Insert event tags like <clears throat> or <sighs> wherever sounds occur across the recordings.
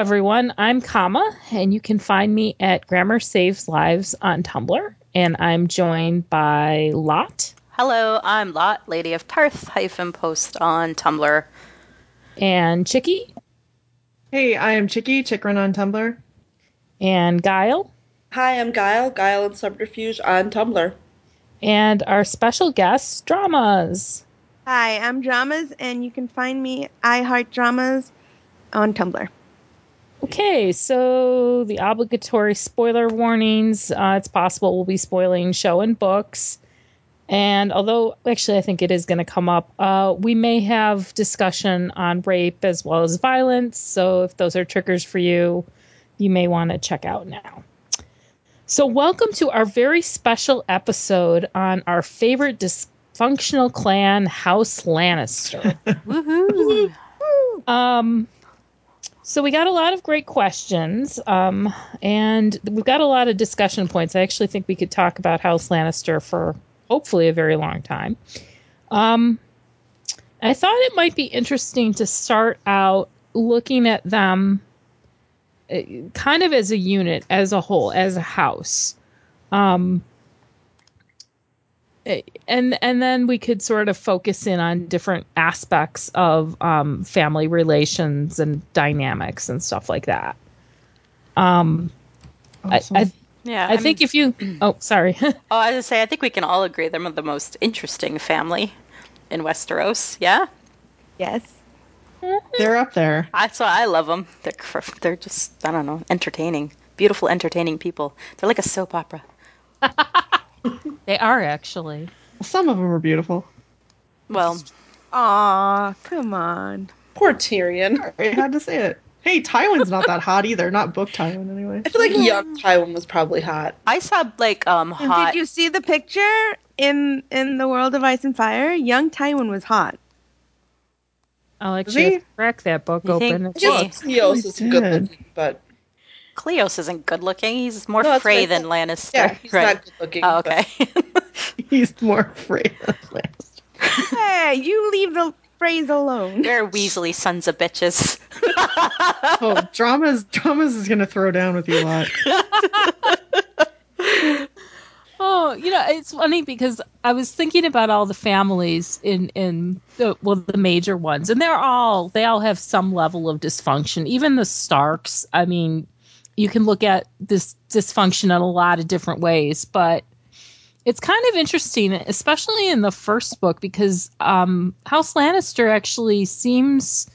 everyone. I'm Kama, and you can find me at Grammar Saves Lives on Tumblr. And I'm joined by Lot Hello, I'm Lot, Lady of Tarth hyphen post on Tumblr. and Chicky Hey, I am Chicky, Chikrin on Tumblr. and Guile Hi, I'm Guile, Guile and Subterfuge on Tumblr. and our special guest, Dramas. Hi, I'm Dramas, and you can find me I Heart Dramas on Tumblr. Okay, so the obligatory spoiler warnings. Uh, it's possible we'll be spoiling show and books. And although, actually, I think it is going to come up, uh, we may have discussion on rape as well as violence. So if those are triggers for you, you may want to check out now. So, welcome to our very special episode on our favorite dysfunctional clan, House Lannister. <laughs> Woohoo! Um, so we got a lot of great questions, um, and we've got a lot of discussion points. I actually think we could talk about House Lannister for hopefully a very long time. Um, I thought it might be interesting to start out looking at them uh, kind of as a unit, as a whole, as a house. Um, eh, and and then we could sort of focus in on different aspects of um, family relations and dynamics and stuff like that. Um, Awesome. I, I, Yeah, I think if you <clears throat> oh sorry <laughs> Oh, I was say, I think we can all agree they're the most interesting family in Westeros. Yeah, Yes. They're up there. that's why I love them. They're they're just I don't know, entertaining, beautiful, entertaining people. They're like a soap opera. <laughs> they are actually Some of them are beautiful. Well, Aw, come on. Poor Tyrion. I had to say it. Hey, Tywin's not that hot either. Not book Tywin, anyway. I feel like young Tywin was probably hot. I saw like um hot. Did you see the picture in in the world of Ice and Fire? Young Tywin was hot. I'll actually he? crack that book You think- open. I It's- guess Theos is good looking, but Cleos isn't good looking. He's more No, Frey than said. Lannister. yeah, he's right. not good looking. Oh, okay. <laughs> He's more afraid than Lannister. Hey, you leave the phrase alone. <laughs> They're Weasley sons of bitches. <laughs> Oh, dramas, dramas is gonna throw down with you a lot. Oh, you know, it's funny because I was thinking about all the families in in the well the major ones, and they're all they all have some level of dysfunction. Even the Starks. I mean, you can look at this dysfunction in a lot of different ways, but it's kind of interesting, especially in the first book, because um, House Lannister actually seems.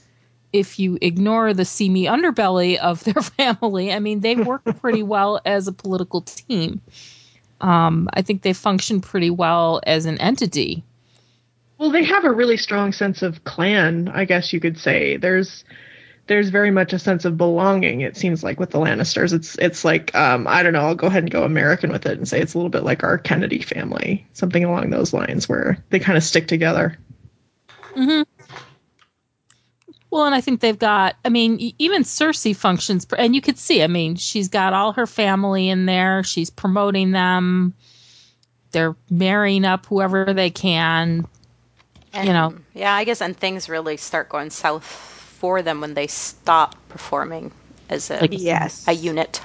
If you ignore the seamy underbelly of <laughs> their family, I mean, they work <laughs> pretty well as a political team um, I think they function pretty well as an entity. Well, they have a really strong sense of clan, I guess you could say. There's there's very much a sense of belonging, it seems like with the Lannisters. It's it's like um, I don't know, I'll go ahead and go American with it and say it's a little bit like our Kennedy family, something along those lines where they kind of stick together. Hmm. Well, and I think they've got, I mean, even Cersei functions, and you could see, I mean, she's got all her family in there. She's promoting them. They're marrying up whoever they can. And, You know. Yeah, I guess, and things really start going south for them when they stop performing as a, Like- Yes. a unit.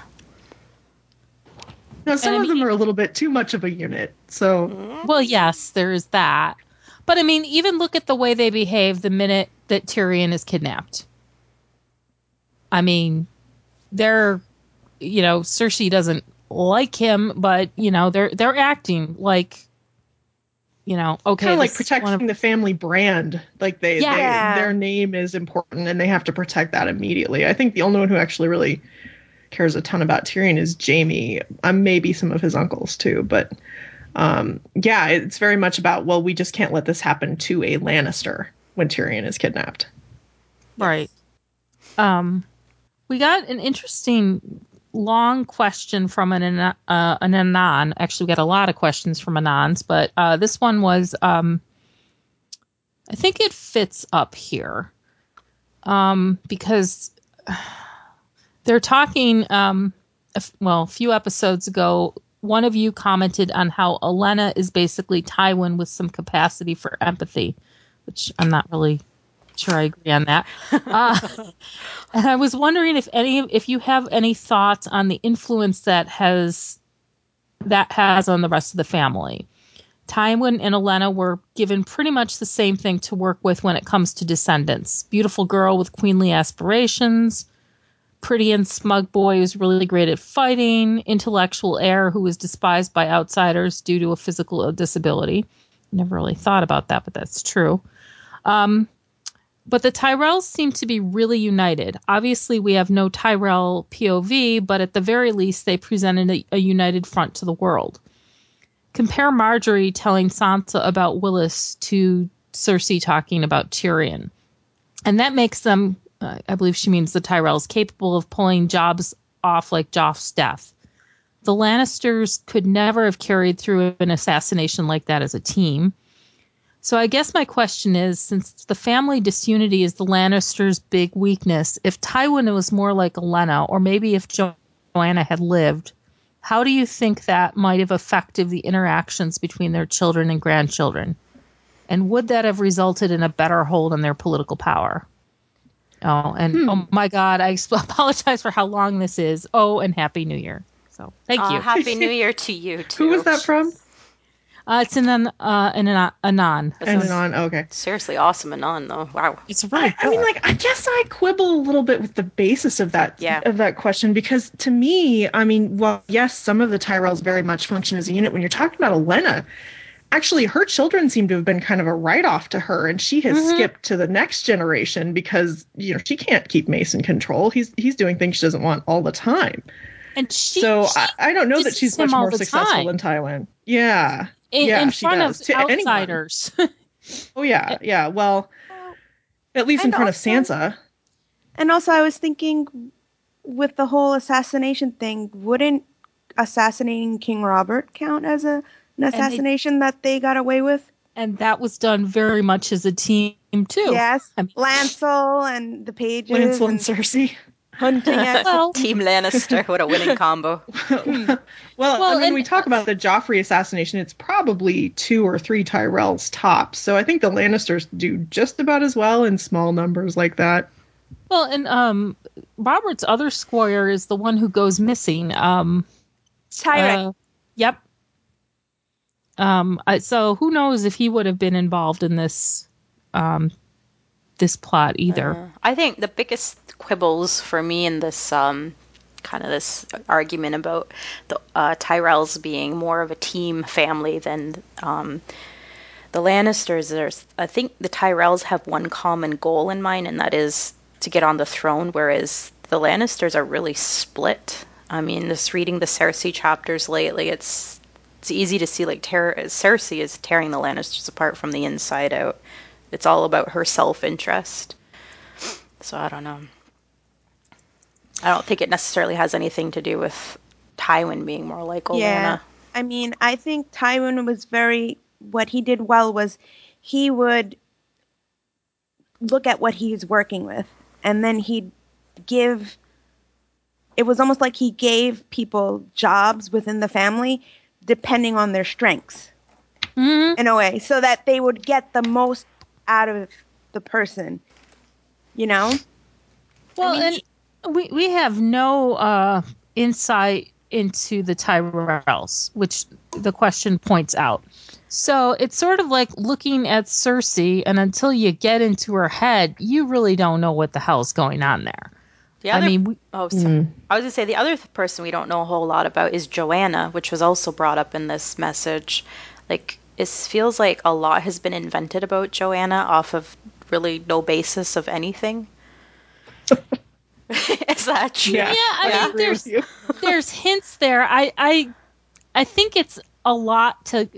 Now, some And I of them are a little bit too much of a unit. So mm-hmm. Well, yes, there's that. But I mean, even look at the way they behave the minute that Tyrion is kidnapped. I mean, they're, you know, Cersei doesn't like him, but you know, they're they're acting like, you know, okay, kind of like this protecting of- the family brand. Like they, Yeah. they, their name is important, and they have to protect that immediately. I think the only one who actually really cares a ton about Tyrion is Jaime. Um, maybe some of his uncles too, but um, yeah, it's very much about well, we just can't let this happen to a Lannister when Tyrion is kidnapped. right. um, we got an interesting long question from an uh, an anon. Actually, we got a lot of questions from anons, but uh, this one was. Um, I think it fits up here um, because they're talking. Um, well, a few episodes ago, one of you commented on how Olenna is basically Tywin with some capacity for empathy, which I'm not really sure I agree on that. Uh, <laughs> and I was wondering if any if you have any thoughts on the influence that has that has on the rest of the family. Tywin and Olenna were given pretty much the same thing to work with when it comes to descendants. Beautiful girl with queenly aspirations, pretty and smug boy who's really great at fighting, intellectual heir who was despised by outsiders due to a physical disability. Never really thought about that, but that's true. Um, but the Tyrells seem to be really united. Obviously, we have no Tyrell POV, but at the very least, they presented a, a united front to the world. Compare Margaery telling Sansa about Willas to Cersei talking about Tyrion. And that makes them, uh, I believe she means the Tyrells, capable of pulling jobs off like Joff's death. The Lannisters could never have carried through an assassination like that as a team. So I guess my question is since the family disunity is the Lannisters' big weakness, if Tywin was more like Olenna, or maybe if jo- Joanna had lived, how do you think that might have affected the interactions between their children and grandchildren? And would that have resulted in a better hold on their political power? Oh, and oh my God, I <laughs> apologize for how long this is. Oh, and Happy New Year. So thank Uh, you. Happy <laughs> New Year to you too. Who was that from? Uh, it's in an uh, in an anon. And then on. Okay. Seriously, awesome Anon though. Wow. It's right. I, I mean, like, I guess I quibble a little bit with the basis of that Yeah. of that question because to me, I mean, well, yes, some of the Tyrells very much function as a unit. When you're talking about Olenna, actually, her children seem to have been kind of a write off to her, and she has skipped to the next generation because you know she can't keep Mace in control. He's he's doing things she doesn't want all the time. and she, so she I, I don't know that she's much more successful time. than Tywin. Yeah. In, yeah, in front does. of To outsiders. <laughs> Oh yeah, yeah. Well, at least in front also- of Sansa. And also, I was thinking with the whole assassination thing, wouldn't assassinating King Robert count as a, an they- assassination that they got away with? and that was done very much as a team too. Yes. I mean- Lancel and the pages Lancel and and Cersei. Hunting <laughs> at Well, Team Lannister. <laughs> What a winning combo. well, Well, I mean, and- we talk about the Joffrey assassination. It's probably two or three Tyrells tops. So I think the Lannisters do just about as well in small numbers like that. well, and um, Robert's other squire is the one who goes missing. Um, Tyrek. uh, yep. Um, so who knows if he would have been involved in this, um, this plot either. Uh, I think the biggest quibbles for me in this um, kind of this argument about the uh, Tyrells being more of a team family than um, the Lannisters. There's, I think the Tyrells have one common goal in mind, and that is to get on the throne, whereas the Lannisters are really split. I mean, just reading the Cersei chapters lately, it's it's easy to see like ter- Cersei is tearing the Lannisters apart from the inside out. It's all about her self interest. So I don't know. I don't think it necessarily has anything to do with Tywin being more like Olenna. Yeah. I mean, I think Tywin was very what he did well was he would look at what he's working with and then he'd give it was almost like he gave people jobs within the family depending on their strengths Mhm. in a way so that they would get the most out of the person you know Well, mean, and we we have no uh, insight into the Tyrells, which the question points out. So it's sort of like looking at Cersei, and until you get into her head, you really don't know what the hell's going on there. The I mean, we, Oh, so, I was gonna say the other person we don't know a whole lot about is Joanna, which was also brought up in this message. Like, it feels like a lot has been invented about Joanna off of really no basis of anything. <laughs> is that true? Yeah, yeah, I I mean, agree there's with you. <laughs> there's hints there. I I I think it's a lot to.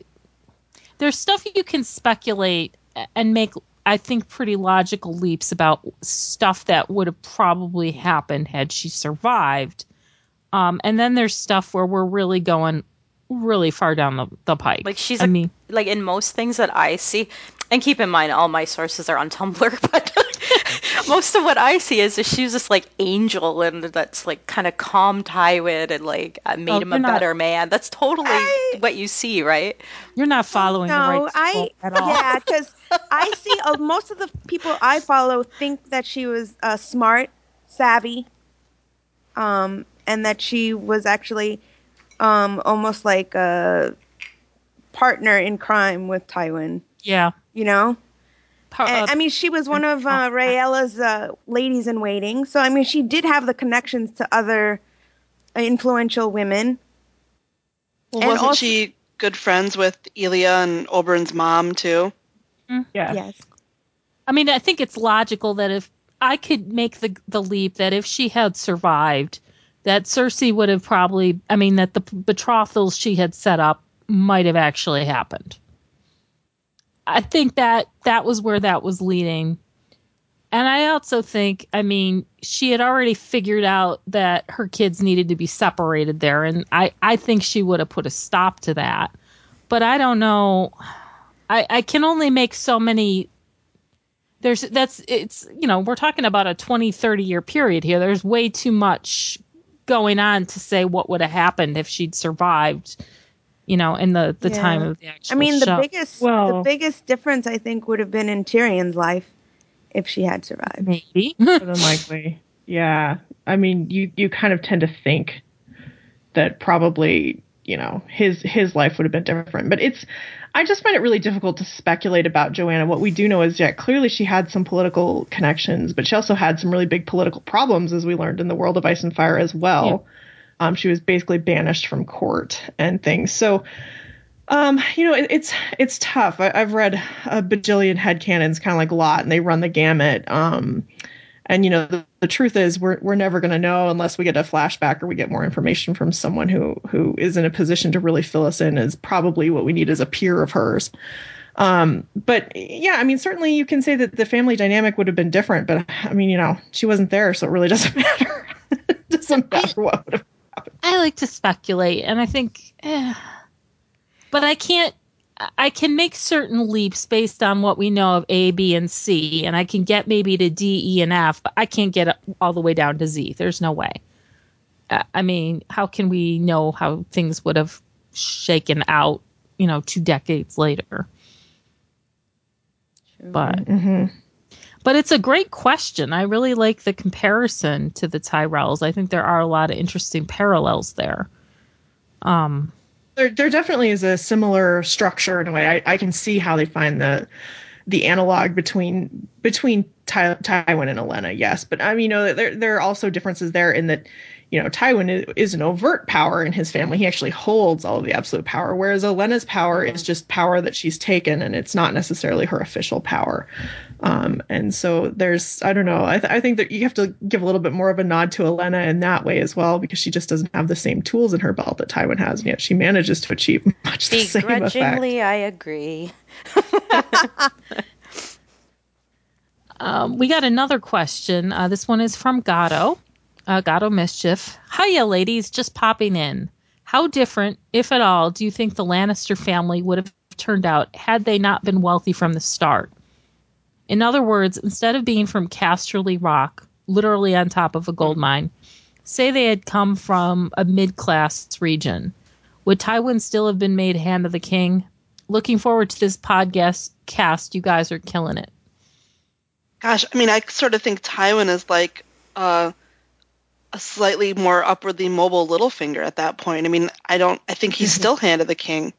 There's stuff you can speculate and make I think, pretty logical leaps about stuff that would have probably happened had she survived. Um, and then there's stuff where we're really going really far down the, the pike. Like she's I a- mean, like in most things that I see, and keep in mind all my sources are on <laughs> Tumblr, but <laughs> most of what I see is that she's this like angel and that's like kind of calm Tywin and like uh, made Oh, him a not- better man. That's totally I- what you see, right? you're not following the no, right I at all. yeah, because I see uh, most of the people I follow think that she was uh, smart, savvy, um, and that she was actually um, almost like a partner in crime with Tywin. Yeah. You know, Pa- And, uh, I mean, she was one of uh, Rhaella's uh, ladies in waiting, so I mean, she did have the connections to other influential women. Well, And wasn't also- she good friends with Elia and Oberyn's mom too? Yeah. Yes. I mean, I think it's logical that if I could make the the leap that if she had survived, that Cersei would have probably, I mean, that the betrothals she had set up might have actually happened. I think that that was where that was leading. And I also think, I mean, she had already figured out that her kids needed to be separated there. And I, I think she would have put a stop to that. But I don't know. I, I can only make so many there's that's it's you know we're talking about a 20 30 year period here there's way too much going on to say what would have happened if she'd survived you know in the the Yeah. time of the actual I mean, the show. biggest the biggest difference I think would have been in Tyrion's life if she had survived. maybe <laughs> more than likely. Yeah. I mean, you you kind of tend to think that probably, you know, his his life would have been different. But it's I just find it really difficult to speculate about Joanna. What we do know is yeah, clearly she had some political connections, but she also had some really big political problems as we learned in the world of Ice and Fire as well. Um, she was basically banished from court and things. So um, you know, it, it's it's tough. I, I've read a bajillion headcanons, kind of like a Lot, and they run the gamut. Um, and you know, the, the truth is, we're we're never going to know unless we get a flashback or we get more information from someone who who is in a position to really fill us in. Is probably what we need as a peer of hers. Um, but yeah, I mean, certainly you can say that the family dynamic would have been different. But I mean, you know, she wasn't there, so it really <laughs> doesn't matter. it doesn't matter what would have. happened. I like to speculate, and I think, eh, but I can't. I can make certain leaps based on what we know of A, B, and C, and I can get maybe to D, E, and F, but I can't get all the way down to Z. There's no way. Uh, I mean, how can we know how things would have shaken out, you know, two decades later? But Mm-hmm. but it's a great question. I really like the comparison to the Tyrells. I think there are a lot of interesting parallels there. Um, there, there definitely is a similar structure in a way. I, I can see how they find the the analog between between Ty, Tywin and Olenna. Yes, but I mean, you know, there there are also differences there in that, you know, Tywin is, is an overt power in his family. He actually holds all of the absolute power, whereas Olenna's power is mm-hmm. just power that she's taken, and it's not necessarily her official power. Um, and so there's, I don't know, I, th- I think that you have to give a little bit more of a nod to Olenna in that way as well, because she just doesn't have the same tools in her belt that Tywin has, and yet she manages to achieve <laughs> much the same effect. Begrudgingly, I agree. <laughs> um, we got another question. Uh, this one is from Gatto. Uh, Gatto Mischief. Hiya, ladies. Just popping in. How different, if at all, do you think the Lannister family would have turned out had they not been wealthy from the start? In other words, instead of being from Casterly Rock, literally on top of a gold mine, say they had come from a mid class region, would Tywin still have been made Hand of the King? Looking forward to this podcast. Cast, you guys are killing it. Gosh, I mean, I sort of think Tywin is like uh, a slightly more upwardly mobile Littlefinger at that point. I mean, I don't. I think he's <laughs> still Hand of the King.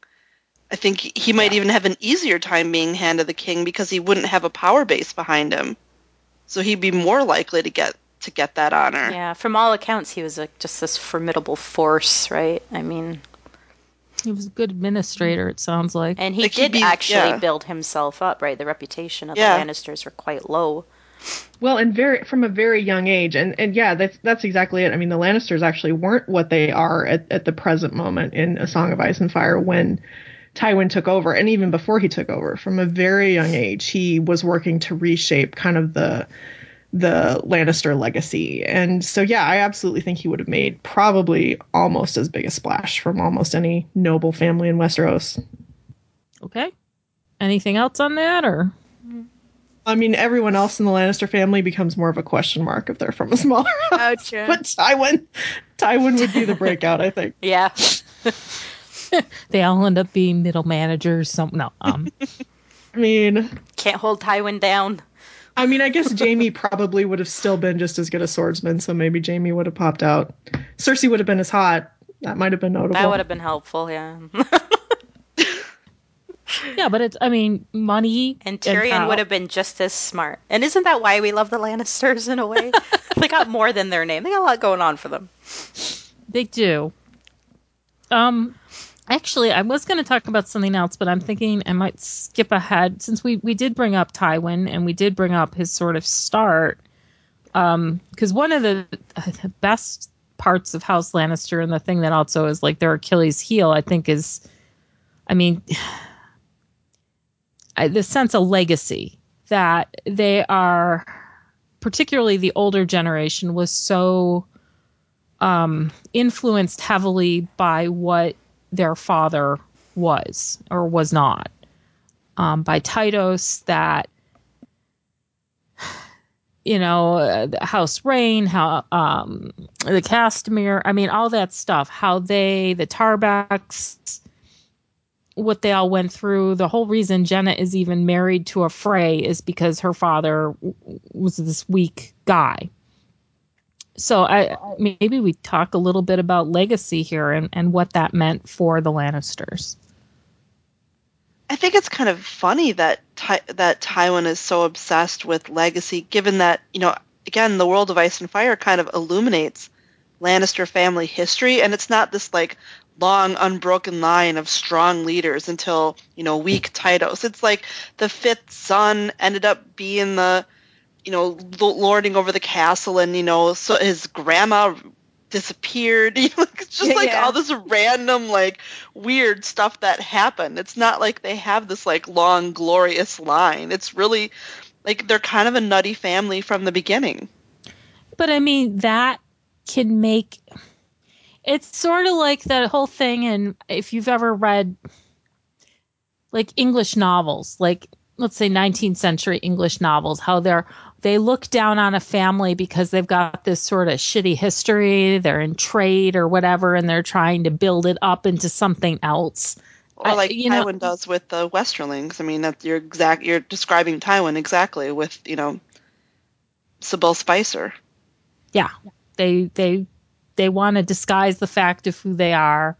I think he might even have an easier time being Hand of the King because he wouldn't have a power base behind him, so he'd be more likely to get to get that honor. Yeah, from all accounts, he was like just this formidable force, right? I mean, He was a good administrator, it sounds like. and he Like, did be- actually yeah. build himself up, right? The reputation of Yeah. the Lannisters were quite low. Well, and very from a very young age, and and yeah, that's that's exactly it. I mean, the Lannisters actually weren't what they are at, at the present moment in A Song of Ice and Fire when Tywin took over, and even before he took over, from a very young age, he was working to reshape kind of the the Lannister legacy. And so, yeah, I absolutely think he would have made probably almost as big a splash from almost any noble family in Westeros. Okay. Anything else on that, or I mean, everyone else in the Lannister family becomes more of a question mark if they're from a smaller Oh, house. true. But Tywin, Tywin would be the breakout, I think. Yeah. <laughs> <laughs> they all end up being middle managers? Some no. Um, <laughs> I mean, Can't hold Tywin down. I mean, I guess Jaime probably would have still been just as good a swordsman, so maybe Jaime would have popped out. Cersei would have been as hot. That might have been notable. That would have been helpful, yeah. <laughs> yeah, but it's. I mean, money And Tyrion power. would have been just as smart. And isn't that why we love the Lannisters in a way? they got more than their name. They got a lot going on for them. They do. Um, actually, I was going to talk about something else, but I'm thinking I might skip ahead since we we did bring up Tywin and we did bring up his sort of start. Um, because one of the, the best parts of House Lannister and the thing that also is like their Achilles heel, I think, is, I mean, <sighs> I, the sense of legacy that they are, particularly the older generation, was so um, influenced heavily by what their father was or was not. Um, by Tytos, that you know, uh, the House Reyne, how um, the Castamere, I mean, all that stuff. How they, the Tarbecks, what they all went through. The whole reason Genna is even married to a Frey is because her father was this weak guy so I maybe we talk a little bit about legacy here and, and what that meant for the Lannisters. I think it's kind of funny that Ty- that Tywin is so obsessed with legacy, given that you know, again, the world of Ice and Fire kind of illuminates Lannister family history, and it's not this like long unbroken line of strong leaders until you know weak Tytos. It's like the fifth son ended up being the you know lording over the castle, and you know so his grandma disappeared. <laughs> You know, it's just like yeah. all this random like weird stuff that happened. It's not like they have this like long glorious line. It's really like they're kind of a nutty family from the beginning. But I mean that can make it's sort of like that whole thing and if you've ever read like English novels, like let's say 19th century English novels, how they're they look down on a family because they've got this sort of shitty history, they're in trade or whatever and they're trying to build it up into something else. Or I- like you know- Tywin does with the Westerlings. I mean, that's you're exact. You're describing Tywin exactly with you know Sybell Spicer. yeah they they they want to disguise the fact of who they are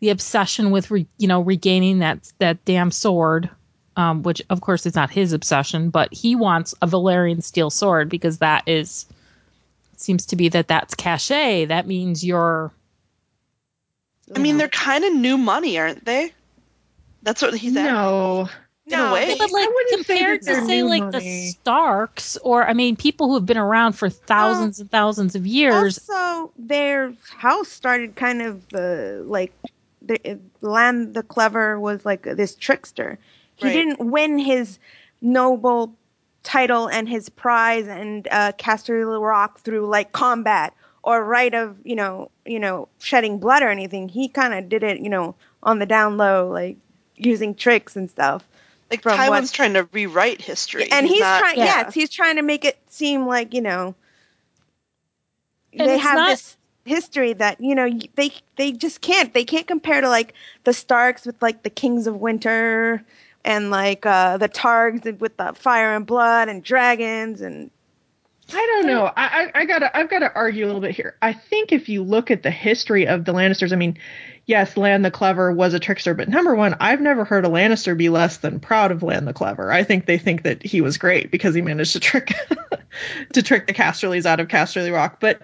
the obsession with re, you know regaining that that damn sword um, which of course is not his obsession but he wants a Valyrian steel sword because that is seems to be that that's cachet that means you're I mean, they're kind of new money, aren't they? That's what he's at. no. In a way. but like wouldn't say compared to say like money. the starks or i mean people who have been around for thousands and thousands of years Also, their house started kind of uh, like the Lann the Clever was like this trickster. He didn't win his noble title and his prize and uh, Casterly Rock through like combat or right of you know you know shedding blood or anything. He kind of did it you know on the down low, like using tricks and stuff. Like from Tywin's what- trying to rewrite history, and he's, not- trying yeah. yes he's trying to make it seem like you know And they have not- this history that you know they they just can't they can't compare to like the starks with like the kings of winter and like uh the targs with the fire and blood and dragons and I don't know. I, I, I gotta I've gotta argue a little bit here. I think if you look at the history of the Lannisters, I mean, yes, Lann the Clever was a trickster, but number one, I've never heard a Lannister be less than proud of Lann the Clever. I think they think that he was great because he managed to trick <laughs> to trick the Casterlys out of Casterly Rock. But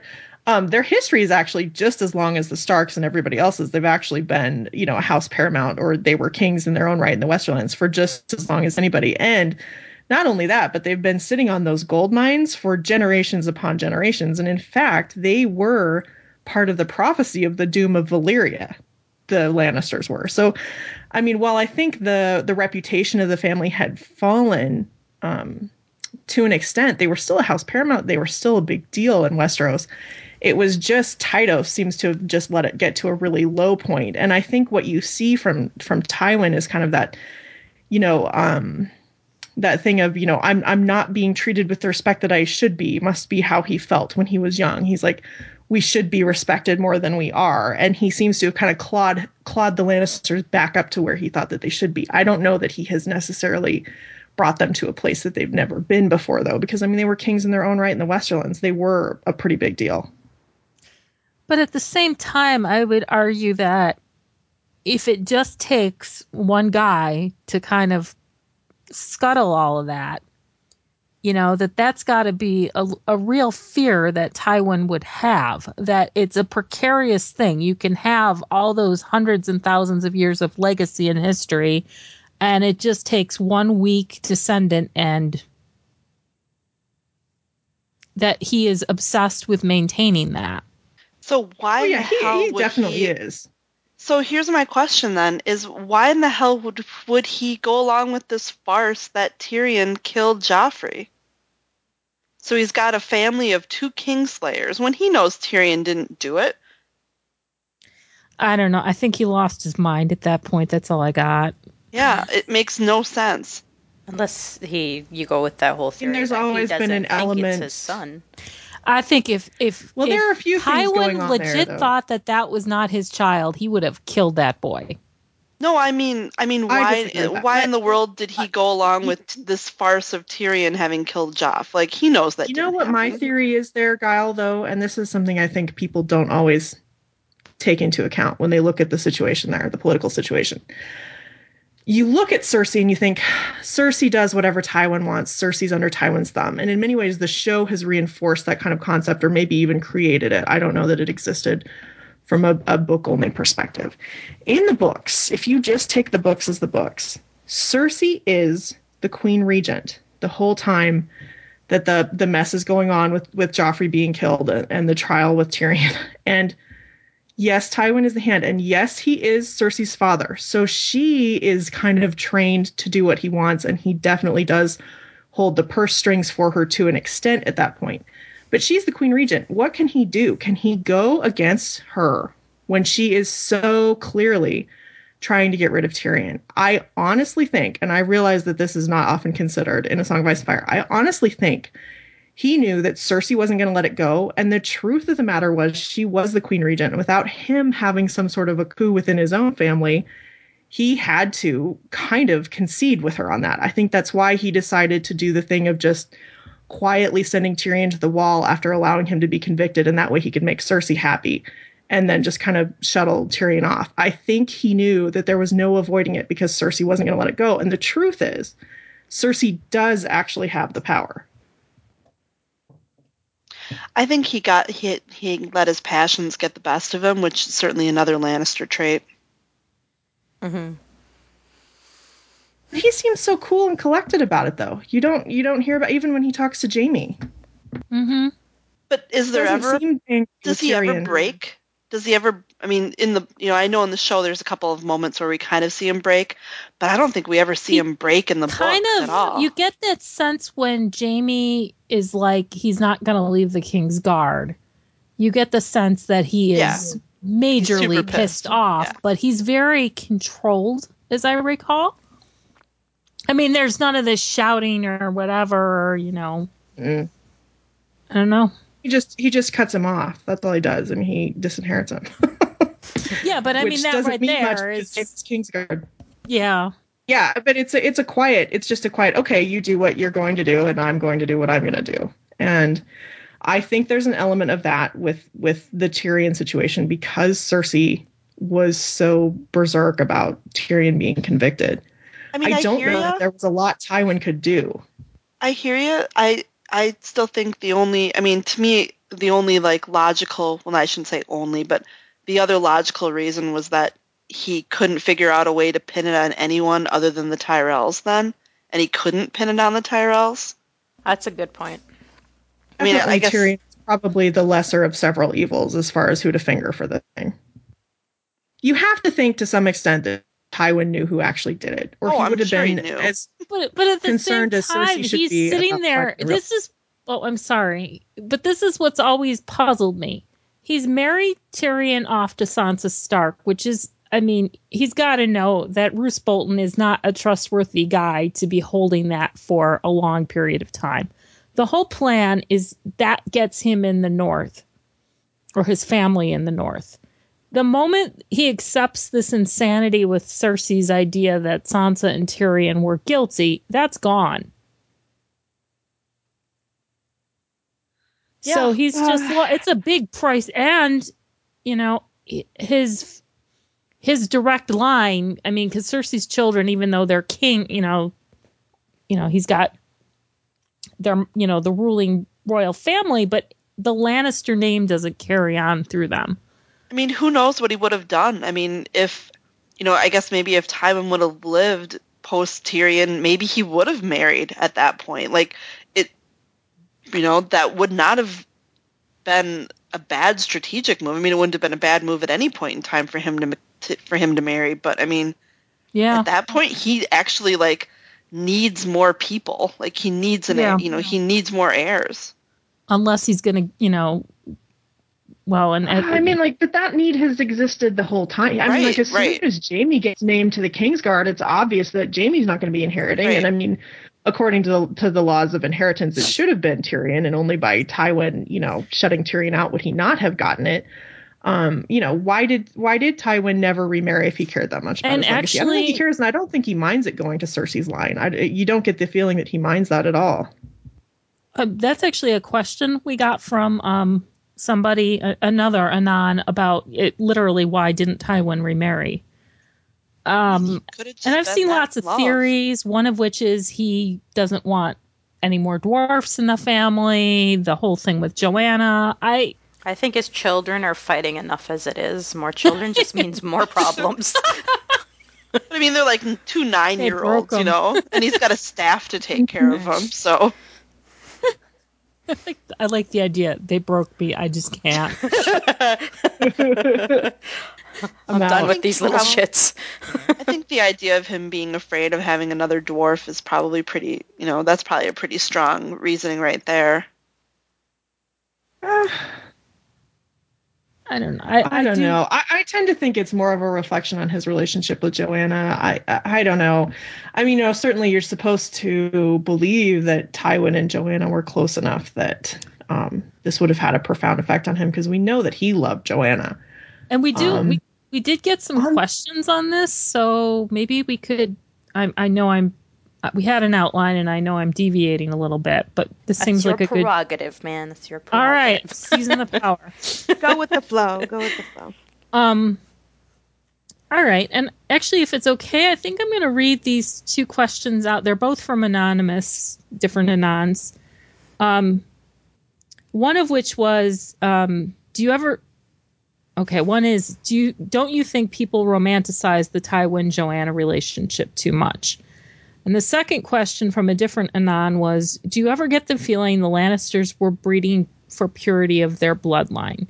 um, their history is actually just as long as the Starks and everybody else's. They've actually been, you know, a house paramount or they were kings in their own right in the Westerlands for just as long as anybody. And not only that, but they've been sitting on those gold mines for generations upon generations. And in fact, they were part of the prophecy of the doom of Valyria. the Lannisters were. So, I mean, while I think the the reputation of the family had fallen um, to an extent, they were still a house paramount. They were still a big deal in Westeros. It was just Tytos seems to have just let it get to a really low point. And I think what you see from from Tywin is kind of that, you know, um, that thing of you know I'm I'm not being treated with the respect that I should be. Must be how he felt when he was young. He's like, we should be respected more than we are, and he seems to have kind of clawed clawed the Lannisters back up to where he thought that they should be. I don't know that he has necessarily brought them to a place that they've never been before, though, because I mean they were kings in their own right in the Westerlands. They were a pretty big deal. But at the same time, I would argue that if it just takes one guy to kind of scuttle all of that, you know, that that's got to be a, a real fear that Tywin would have, that it's a precarious thing. You can have all those hundreds and thousands of years of legacy and history, and it just takes one weak descendant and that he is obsessed with maintaining that. So why Oh in yeah, the he, hell he would definitely he, is. So here's my question then: Is why in the hell would would he go along with this farce that Tyrion killed Joffrey? So he's got a family of two Kingslayers when he knows Tyrion didn't do it. I don't know. I think he lost his mind at that point. That's all I got. Yeah, it makes no sense. Unless he, you go with that whole theory. there's always been an element- It's his son. I think if if Well, if there are a few things Tywin going on there, legit though. thought that that was not his child, he would have killed that boy. No, I mean, I mean, I why? disagree that. Why in the world did he go along with this farce of Tyrion having killed Joff? Like he knows that. You know didn't what my theory is there, Guile, though, and this is something I think people don't always take into account when they look at the situation there, the political situation. You look at Cersei and you think Cersei does whatever Tywin wants. Cersei's under Tywin's thumb. And in many ways, the show has reinforced that kind of concept or maybe even created it. I don't know that it existed from a, a book only perspective. In the books, if you just take the books as the books, Cersei is the queen regent the whole time that the the mess is going on with with Joffrey being killed and, and the trial with Tyrion. <laughs> And yes, Tywin is the hand, and yes, he is Cersei's father. So she is kind of trained to do what he wants, and he definitely does hold the purse strings for her to an extent at that point. But she's the queen regent. What can he do? Can he go against her when she is so clearly trying to get rid of Tyrion? I honestly think, and I realize that this is not often considered in A Song of Ice and Fire, I honestly think he knew that Cersei wasn't going to let it go. And the truth of the matter was, she was the queen regent. Without him having some sort of a coup within his own family, he had to kind of concede with her on that. I think that's why he decided to do the thing of just quietly sending Tyrion to the wall after allowing him to be convicted, and that way he could make Cersei happy and then just kind of shuttle Tyrion off. I think he knew that there was no avoiding it because Cersei wasn't going to let it go. And the truth is, Cersei does actually have the power. I think he got he he let his passions get the best of him, which is certainly another Lannister trait. hmm He seems so cool and collected about it, though. You don't you don't hear about even when he talks to Jaime. Mm-hmm. But is there ever seem does he ever break? Does he ever? I mean, in the you know, I know in the show there's a couple of moments where we kind of see him break, but I don't think we ever see He him break in the Kind books of. at all. You get that sense when Jaime is like he's not going to leave the King's Guard. You get the sense that he is Yeah. majorly pissed. pissed. off, Yeah. but he's very controlled, as I recall. I mean, there's none of this shouting or whatever, or, you know. Mm. I don't know. He just he just cuts him off. That's all he does. I mean, he disinherits him. <laughs> Yeah, but I mean that right mean much there because Kingsguard. yeah. Yeah, but it's a it's a quiet. It's just a quiet. Okay, you do what you're going to do, and I'm going to do what I'm going to do. And I think there's an element of that with with the Tyrion situation because Cersei was so berserk about Tyrion being convicted. I mean, I, don't hear know ya. that there was a lot Tywin could do. I hear you. I I still think the only, I mean, to me, the only like logical, well, I shouldn't say only, but the other logical reason was that he couldn't figure out a way to pin it on anyone other than the Tyrells then, and he couldn't pin it on the Tyrells. That's a good point. I mean, I guess Tyrion probably the lesser of several evils as far as who to finger for the thing. you have to think to some extent that Tywin knew who actually did it, or Oh, he I'm would have sure been knew. as But but at the concerned same as Cersei time, should he's be sitting there. finding the real- This is oh, I'm sorry, but this is what's always puzzled me. He's married Tyrion off to Sansa Stark, which is, I mean, he's got to know that Roose Bolton is not a trustworthy guy to be holding that for a long period of time. The whole plan is that gets him in the North, or his family in the North the moment he accepts this insanity with Cersei's idea that Sansa and Tyrion were guilty, that's gone. So he's just it's a big price and you know his his direct line, I mean cuz Cersei's children even though they're king, you know, you know, he's got their you know, the ruling royal family, but the Lannister name doesn't carry on through them. I mean, who knows what he would have done? I mean, if you know, I guess maybe if Tywin would have lived post Tyrion, maybe he would have married at that point. Like you know, that would not have been a bad strategic move. I mean, it wouldn't have been a bad move at any point in time for him to, to for him to marry. But I mean, Yeah. at that point, he actually like needs more people. Like he needs an, Yeah. you know, he needs more heirs. unless he's gonna, you know, well, and, and I mean, like, but that need has existed the whole time. I mean, like, Right, as soon as Jaime gets named to the Kingsguard, it's obvious that Jaime's not going to be inheriting. Right. And I mean, according to the, to the laws of inheritance, it should have been Tyrion, and only by Tywin, you know, shutting Tyrion out would he not have gotten it. Um, you know, why did why did Tywin never remarry if he cared that much about And legacy? I don't think he cares, and I don't think he minds it going to Cersei's line. I, you don't get the feeling that he minds that at all. uh, that's actually a question we got from um somebody, a, another anon, about it. Literally, why didn't Tywin remarry? Um, Could have just and I've seen that lots of love. theories. One of which is he doesn't want any more dwarfs in the family. The whole thing with Joanna. I I think his children are fighting enough as it is. More children just means <laughs> more problems. <laughs> I mean, they're like two nine year olds, you know, and he's got a staff to take care of them. So <laughs> I like the idea. They broke me. I just can't. I'm done with these little Probably- shits. I think the idea of him being afraid of having another dwarf is probably pretty, you know, that's probably a pretty strong reasoning right there. I don't know. I, I don't do- know. I, I tend to think it's more of a reflection on his relationship with Joanna. I, I I don't know. I mean, you know, certainly you're supposed to believe that Tywin and Joanna were close enough that um, this would have had a profound effect on him because we know that he loved Joanna. And we do Um, we we did get some um, questions on this, so maybe we could. I I know I'm. uh, We had an outline, and I know I'm deviating a little bit, but this That's seems like a good. prerogative, man. That's your prerogative. All right, prerogative. season the <laughs> power. Go with the flow. Go with the flow. Um. All right, and actually, if it's okay, I think I'm going to read these two questions out. They're both from anonymous, different anons. Um, one of which was, um, do you ever? Okay, one is, do you don't you think people romanticize the Tywin Joanna relationship too much? And the second question from a different anon was, do you ever get the feeling the Lannisters were breeding for purity of their bloodline?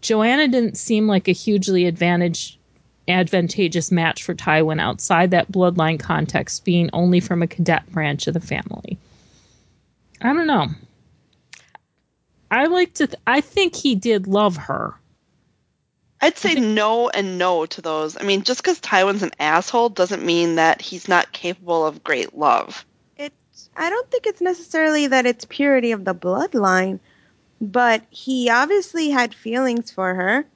Joanna didn't seem like a hugely advantage advantageous match for Tywin outside that bloodline context, being only from a cadet branch of the family. I don't know. I like to. Th- I think he did love her. I'd say no and no to those. I mean, just because Tywin's an asshole doesn't mean that he's not capable of great love. It's I don't think it's necessarily that it's purity of the bloodline, but he obviously had feelings for her.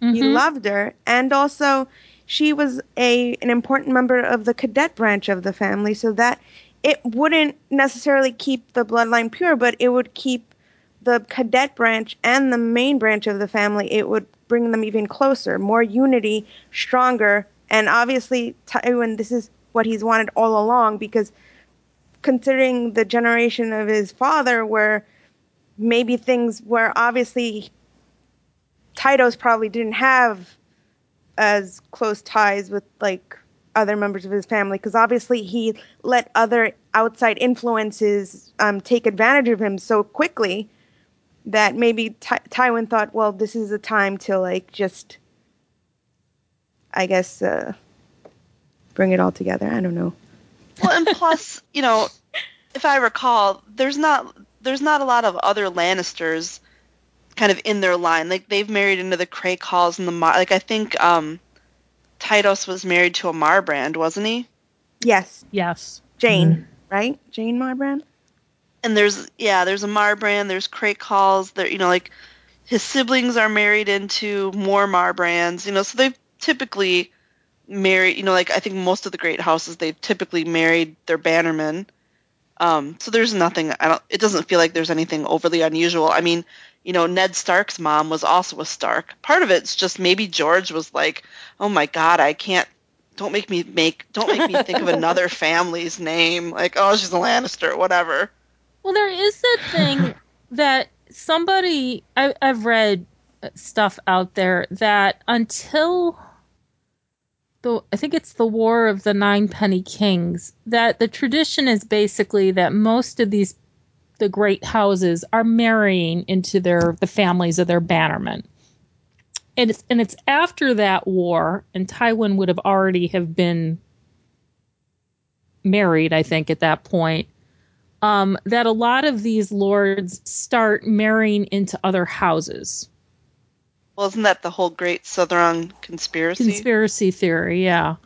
He Mhm. loved her, and also she was a an important member of the cadet branch of the family, so that it wouldn't necessarily keep the bloodline pure, but it would keep the cadet branch and the main branch of the family. It would bring them even closer, more unity, stronger, and obviously Tywin. This is what he's wanted all along because considering the generation of his father where maybe things were obviously Tytos probably didn't have as close ties with like other members of his family because obviously he let other outside influences um, take advantage of him so quickly that maybe Ty- Tywin thought, well, this is a time to like just I guess, uh, bring it all together. I don't know. Well, and plus, <laughs> you know, if I recall, there's not there's not a lot of other Lannisters kind of in their line. Like they've married into the Crakehalls and the Mar- like I think um Tytos was married to a Marbrand, wasn't he? Yes, Yes. Jeyne, right? Jeyne Marbrand. And there's yeah, there's a Marbrand, there's Crakehalls, there you know like his siblings are married into more Marbrands, you know, so they've typically married, you know, like I think most of the great houses they've typically married their bannermen. Um, so there's nothing. I don't. It doesn't feel like there's anything overly unusual. I mean, you know, Ned Stark's mom was also a Stark. Part of it's just maybe George was like, "Oh my God, I can't. Don't make me make. Don't make me think of another <laughs> family's name. Like, oh, she's a Lannister, whatever." Well, there is that thing <laughs> that somebody I, I've read stuff out there that until the I think it's the War of the Ninepenny Kings that the tradition is basically that most of these the great houses are marrying into their the families of their bannermen. And it's and it's after that war, and Tywin would have already have been married, I think, at that point um, that a lot of these lords start marrying into other houses. Well, isn't that the whole Great Southern conspiracy? Conspiracy theory, yeah.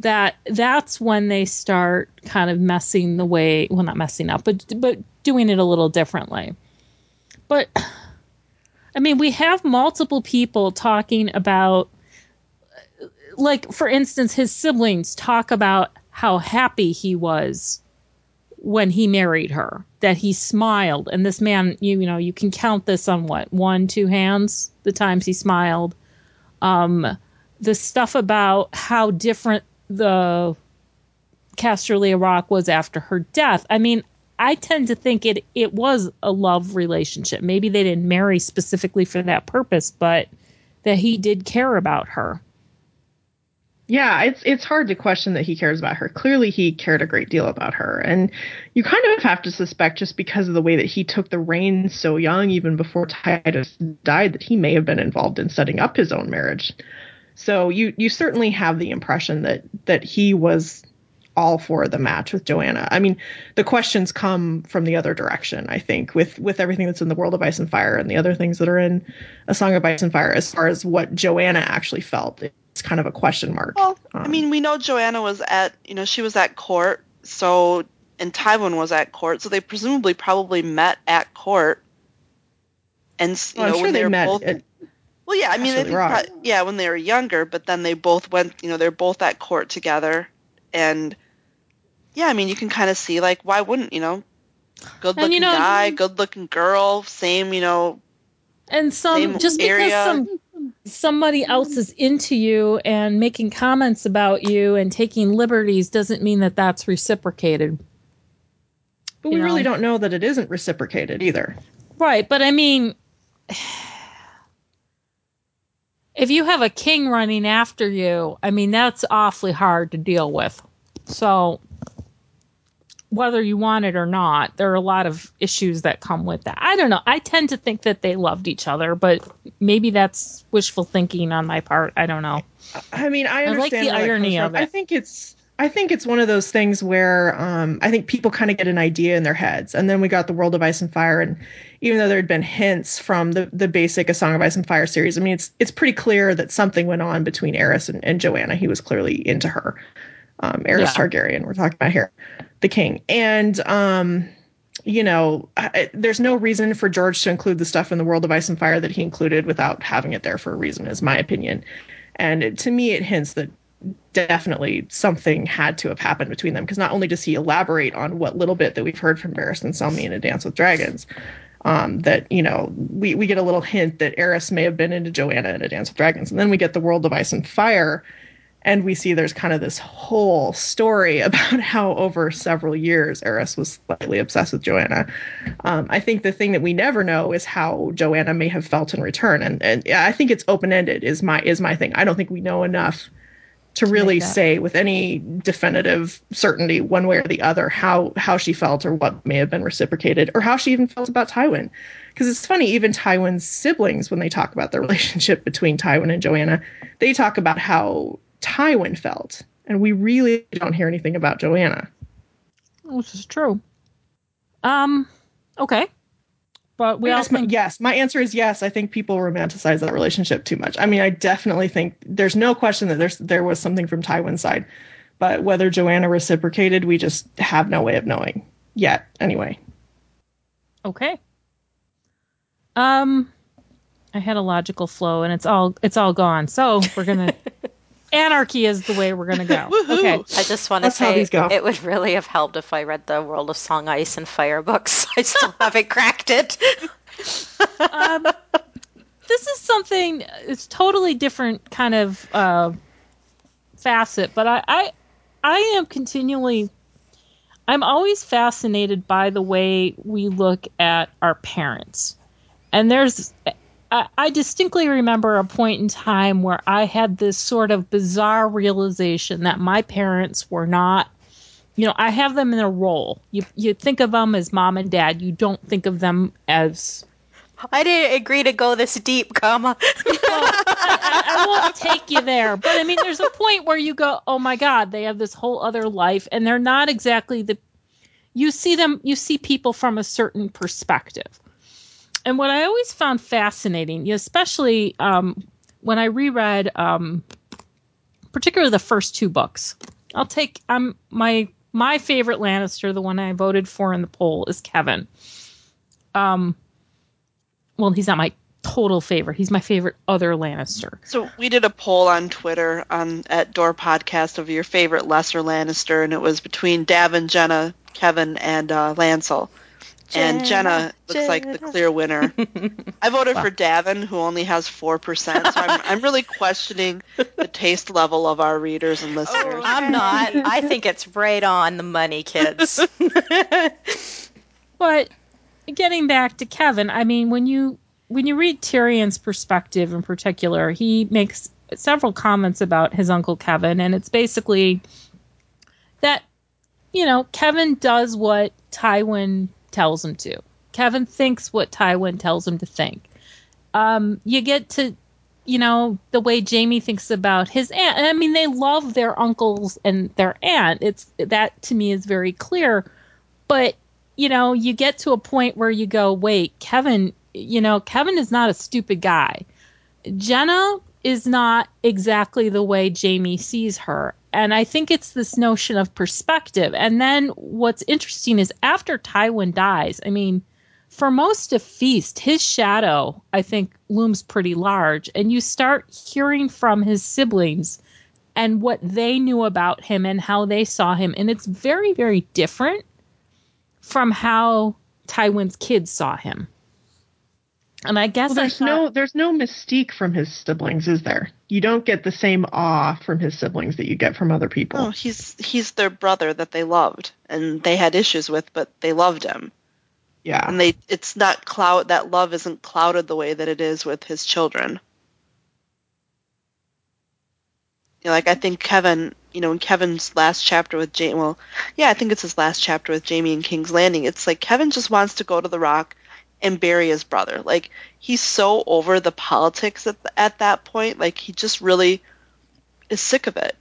That that's when they start kind of messing the way, well, not messing up, but but doing it a little differently. But I mean, we have multiple people talking about, like, for instance, his siblings talk about how happy he was when he married her that he smiled. And this man you, you know you can count this on what one two hands the times he smiled. Um the stuff about how different the Casterly Rock was after her death. I mean i tend to think it it was a love relationship. Maybe they didn't marry specifically for that purpose but that he did care about her yeah, it's it's hard to question that he cares about her. Clearly, he cared a great deal about her, and you kind of have to suspect just because of the way that he took the reins so young, even before Tytos died, that he may have been involved in setting up his own marriage. So you you certainly have the impression that that he was all for the match with Joanna. I mean, the questions come from the other direction. I think with with everything that's in the world of Ice and Fire and the other things that are in A Song of Ice and Fire, as far as what Joanna actually felt it's kind of a question mark. Well, um, I mean, we know Joanna was at, you know, she was at court, so and Tywin was at court, so they presumably probably met at court. And you well, know, sure when they, they were met. both, At, well, yeah, I mean, I think that, yeah, when they were younger, but then they both went, you know, they're both at court together, and yeah, I mean, you can kind of see like, why wouldn't you know, good looking you know, guy, good looking girl, same, you know, and some just area. because some somebody else is into you and making comments about you and taking liberties doesn't mean that that's reciprocated. But we really don't know that it isn't reciprocated either. Right, but I mean if you have a king running after you, I mean that's awfully hard to deal with. So whether you want it or not, there are a lot of issues that come with that. I don't know. I tend to think that they loved each other, but maybe that's wishful thinking on my part. I don't know. I mean, I understand I like the irony of it. I think it's I think it's one of those things where um, I think people kind of get an idea in their heads, and then we got the World of Ice and Fire, and even though there had been hints from the the basic A Song of Ice and Fire series, I mean, it's it's pretty clear that something went on between Aerys and, and Joanna. He was clearly into her. Um, Aerys yeah. Targaryen, we're talking about here the king. And um, you know, I, there's no reason for George to include the stuff in the World of Ice and Fire that he included without having it there for a reason, is my opinion. And it, to me, it hints that definitely something had to have happened between them because not only does he elaborate on what little bit that we've heard from Barristan Selmy in A Dance with Dragons, um, that you know we we get a little hint that Aerys may have been into Joanna in A Dance with Dragons, and then we get the World of Ice and Fire and we see there's kind of this whole story <laughs> about how over several years Aerys was slightly obsessed with Joanna. Um, I think the thing that we never know is how Joanna may have felt in return, and and I think it's open ended. Is my is my thing. I don't think we know enough to really say with any definitive certainty one way or the other how how she felt or what may have been reciprocated or how she even felt about Tywin. Because it's funny, even Tywin's siblings, when they talk about the <laughs> relationship between Tywin and Joanna, they talk about how Tywin felt, and we really don't hear anything about Joanna. Which is true. Um, okay. But we yes, all my, think yes, my answer is yes. I think people romanticize that relationship too much. I mean, I definitely think there's no question that there's there was something from Tywin's side, but whether Joanna reciprocated, we just have no way of knowing yet. Anyway, Okay. Um, I had a logical flow, and it's all it's all gone. So we're gonna <laughs> anarchy is the way we're gonna go. <laughs> Okay. I just want to That's how say these go. it would really have helped if I read the World of Song, Ice, and Fire books. <laughs> I still <laughs> haven't cracked it. Um, this is something. It's totally different kind of uh, facet, but I, I I am continually. I'm always fascinated by the way we look at our parents. And there's I, I distinctly remember a point in time where I had this sort of bizarre realization that my parents were not, you know, I have them in a role. You you think of them as mom and dad. You don't think of them as. I didn't agree to go this deep, comma. I, I won't take you there, but I mean, there's a point where you go, oh my god, they have this whole other life, and they're not exactly the. You see them. You see people from a certain perspective and what I always found fascinating, especially um, when I reread, um, particularly the first two books, I'll take um, my my favorite Lannister, the one I voted for in the poll, is Kevan. Um, well, he's not my total favorite. He's my favorite other Lannister. So we did a poll on Twitter on at Door Podcast of your favorite lesser Lannister, and it was between Daven, Genna, Kevan, and uh, Lancel. And Genna looks like the clear winner. <laughs> I voted for Daven, who only has four percent. So I'm <laughs> I'm really questioning the taste level of our readers and oh, listeners. I'm not. I think it's right on the money, kids. <laughs> But getting back to Kevan, I mean, when you when you read Tyrion's perspective in particular, he makes several comments about his uncle Kevan, and it's basically that you know Kevan does what Tywin tells him to. Kevan thinks what Tywin tells him to think. Um, you get to you know the way Jaime thinks about his aunt. I mean, they love their uncles and their aunt. It's that to me is very clear, but you know, you get to a point where you go, wait, Kevan, you know, Kevan is not a stupid guy. Genna is not exactly the way Jaime sees her. And I think it's this notion of perspective. And then what's interesting is after Tywin dies, I mean, for most of Feast, his shadow, I think, looms pretty large. And you start hearing from his siblings and what they knew about him and how they saw him. And it's very, very different from how Tywin's kids saw him. And I guess Well, there's I thought, no there's no mystique from his siblings, is there? You don't get the same awe from his siblings that you get from other people. Oh, he's he's their brother that they loved and they had issues with, but they loved him. yeah. And they it's not cloud that love isn't clouded the way that it is with his children. You know, like I think Kevan, you know, in Kevan's last chapter with Jaime, well, yeah, I think it's his last chapter with Jaime and King's Landing. It's like Kevan just wants to go to the Rock and bury his brother. Like he's so over the politics at, at that point. Like he just really is sick of it.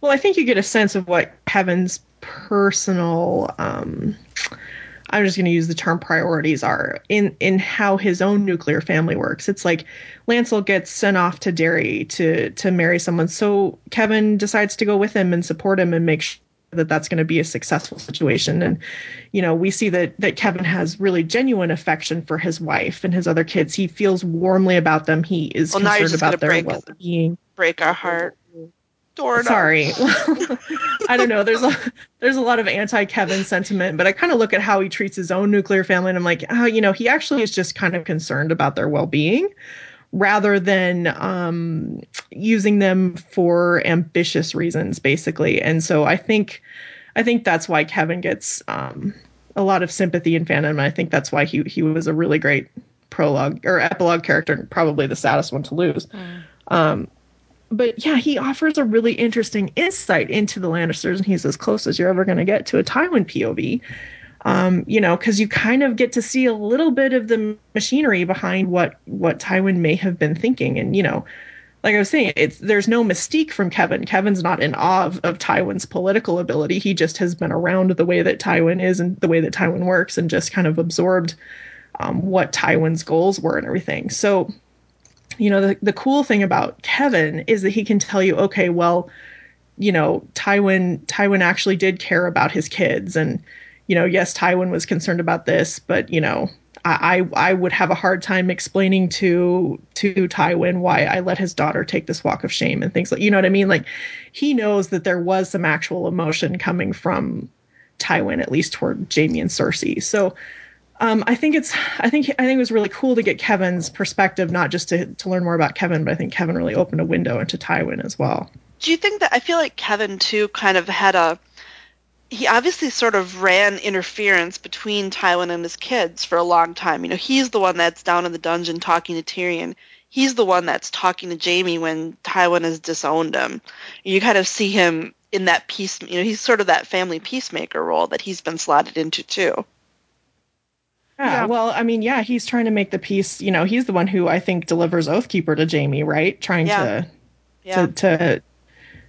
Well, I think you get a sense of what Kevan's personal um I'm just going to use the term priorities are in in how his own nuclear family works. It's like Lancel gets sent off to Darry to to marry someone, so Kevan decides to go with him and support him and make that that's going to be a successful situation. And you know, we see that that Kevan has really genuine affection for his wife and his other kids. He feels warmly about them. He is Well, concerned about their break- well-being. Break our heart. Sorry. <laughs> I don't know. There's a there's a lot of anti-Kevan sentiment, but I kind of look at how he treats his own nuclear family and I'm like, oh, you know, he actually is just kind of concerned about their well-being rather than um, using them for ambitious reasons, basically. And so I think I think that's why Kevan gets um, a lot of sympathy and fandom. And I think that's why he he was a really great prologue or epilogue character, and probably the saddest one to lose. Um, but yeah, he offers a really interesting insight into the Lannisters, and he's as close as you're ever going to get to a Tywin POV. Um, you know, because you kind of get to see a little bit of the machinery behind what what Tywin may have been thinking, and you know, like I was saying, it's there's no mystique from Kevan. Kevan's not in awe of, of Tywin's political ability. He just has been around the way that Tywin is and the way that Tywin works, and just kind of absorbed um, what Tywin's goals were and everything. So you know, the, the cool thing about Kevan is that he can tell you, okay, well, you know, Tywin Tywin actually did care about his kids, and you know, yes, Tywin was concerned about this, but you know, I I, would have a hard time explaining to to Tywin why I let his daughter take this walk of shame and things like you know what I mean. Like he knows that there was some actual emotion coming from Tywin, at least toward Jaime and Cersei. So um, I think it's I think I think it was really cool to get Kevan's perspective, not just to to learn more about Kevan, but I think Kevan really opened a window into Tywin as well. Do you think that I feel like Kevan too kind of had a he obviously sort of ran interference between Tywin and his kids for a long time. You know, he's the one that's down in the dungeon talking to Tyrion. He's the one that's talking to Jaime when Tywin has disowned him. You kind of see him in that peace. You know, he's sort of that family peacemaker role that he's been slotted into too. Yeah, Yeah. well, I mean, yeah, he's trying to make the peace. You know, he's the one who I think delivers Oathkeeper to Jaime, right? Trying Yeah. to Yeah. to to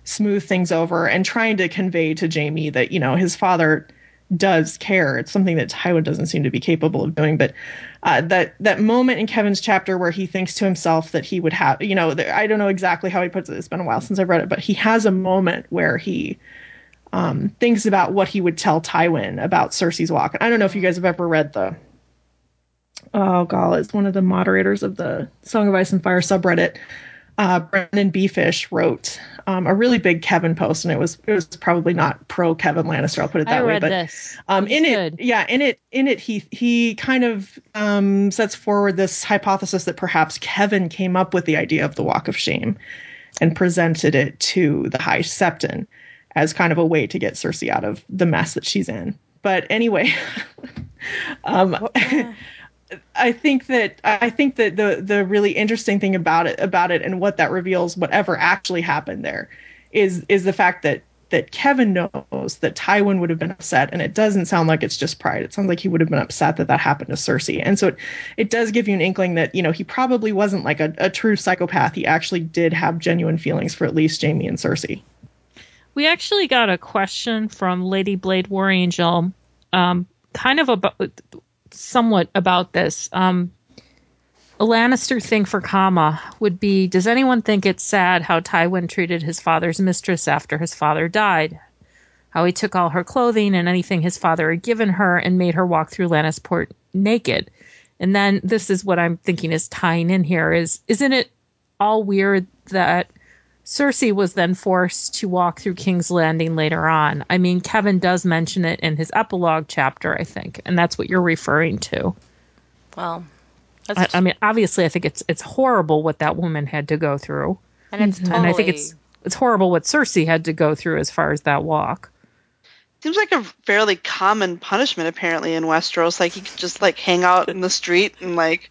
smooth things over and trying to convey to Jaime that you know his father does care. It's something that Tywin doesn't seem to be capable of doing. But uh, that that moment in Kevan's chapter where he thinks to himself that he would have, you know, th- I don't know exactly how he puts it. It's been a while since I've read it, but he has a moment where he um, thinks about what he would tell Tywin about Cersei's walk. And I don't know if you guys have ever read the. Oh god, it's one of the moderators of the Song of Ice and Fire subreddit uh, BryndenBFish wrote um, a really big Kevan post, and it was it was probably not pro Kevan Lannister. I'll put it that I way. read But this. um, in it, yeah, in it, in it, he he kind of um, sets forward this hypothesis that perhaps Kevan came up with the idea of the Walk of Shame and presented it to the High Septon as kind of a way to get Cersei out of the mess that she's in. But anyway, <laughs> um, I think that I think that the the really interesting thing about it about it and what that reveals whatever actually happened there is is the fact that that Kevan knows that Tywin would have been upset and it doesn't sound like it's just pride. It sounds like he would have been upset that that happened to Cersei. And so it, it does give you an inkling that, you know, he probably wasn't like a, a true psychopath. He actually did have genuine feelings for at least Jaime and Cersei. We actually got a question from Lady Blade War Angel, um, kind of about, somewhat about this. Um, a Lannister thing for Kama would be: Does anyone think it's sad how Tywin treated his father's mistress after his father died? How he took all her clothing and anything his father had given her and made her walk through Lannisport naked. And then this is what I'm thinking is tying in here: is isn't it all weird that Cersei was then forced to walk through King's Landing later on. I mean, Kevin does mention it in his epilogue chapter, I think, and that's what you're referring to. Well, I, that's, I mean, obviously, I think it's it's horrible what that woman had to go through, and it's totally. and I think it's it's horrible what Cersei had to go through as far as that walk. Seems like a fairly common punishment apparently in Westeros. Like you could just like hang out in the street and like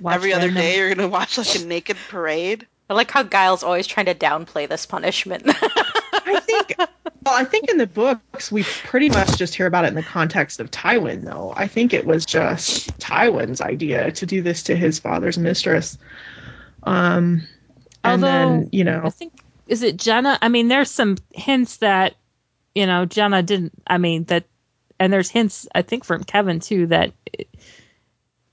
Watch every other random- day you're gonna watch like a naked parade. I like how Giles always trying to downplay this punishment. <laughs> I think well, I think in the books we pretty much just hear about it in the context of Tywin though. I think it was just Tywin's idea to do this to his father's mistress. Um and Although, then, you know, I think is it Genna? I mean, there's some hints that you know Genna didn't. I mean that, and there's hints I think from Kevan too that it, it-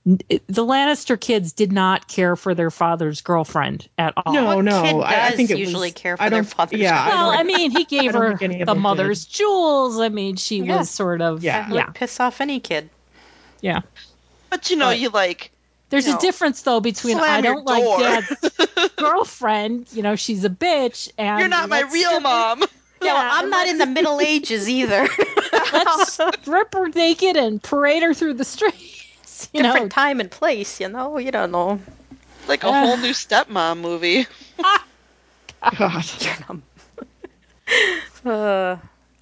the Lannister kids did not care for their father's girlfriend at all. no, What no, kid I, I think it usually was, care for I their don't, father's yeah, Well, don't- I mean, he <laughs> gave her think any of the them mother's jewels. I mean, she Yeah. was sort of Yeah. That yeah, would piss off any kid. yeah. But you know, But- you like There's you a know, difference though between I don't like door. dad's <laughs> girlfriend, you know, she's a bitch, and you're not my real strip- mom. <laughs> Yeah, well, I'm not in the Middle Ages either. Let's strip her naked and parade her through the streets. <laughs> You Different know, time and place, you know. You don't know. Like a whole new stepmom movie. <laughs> God. <laughs> Uh,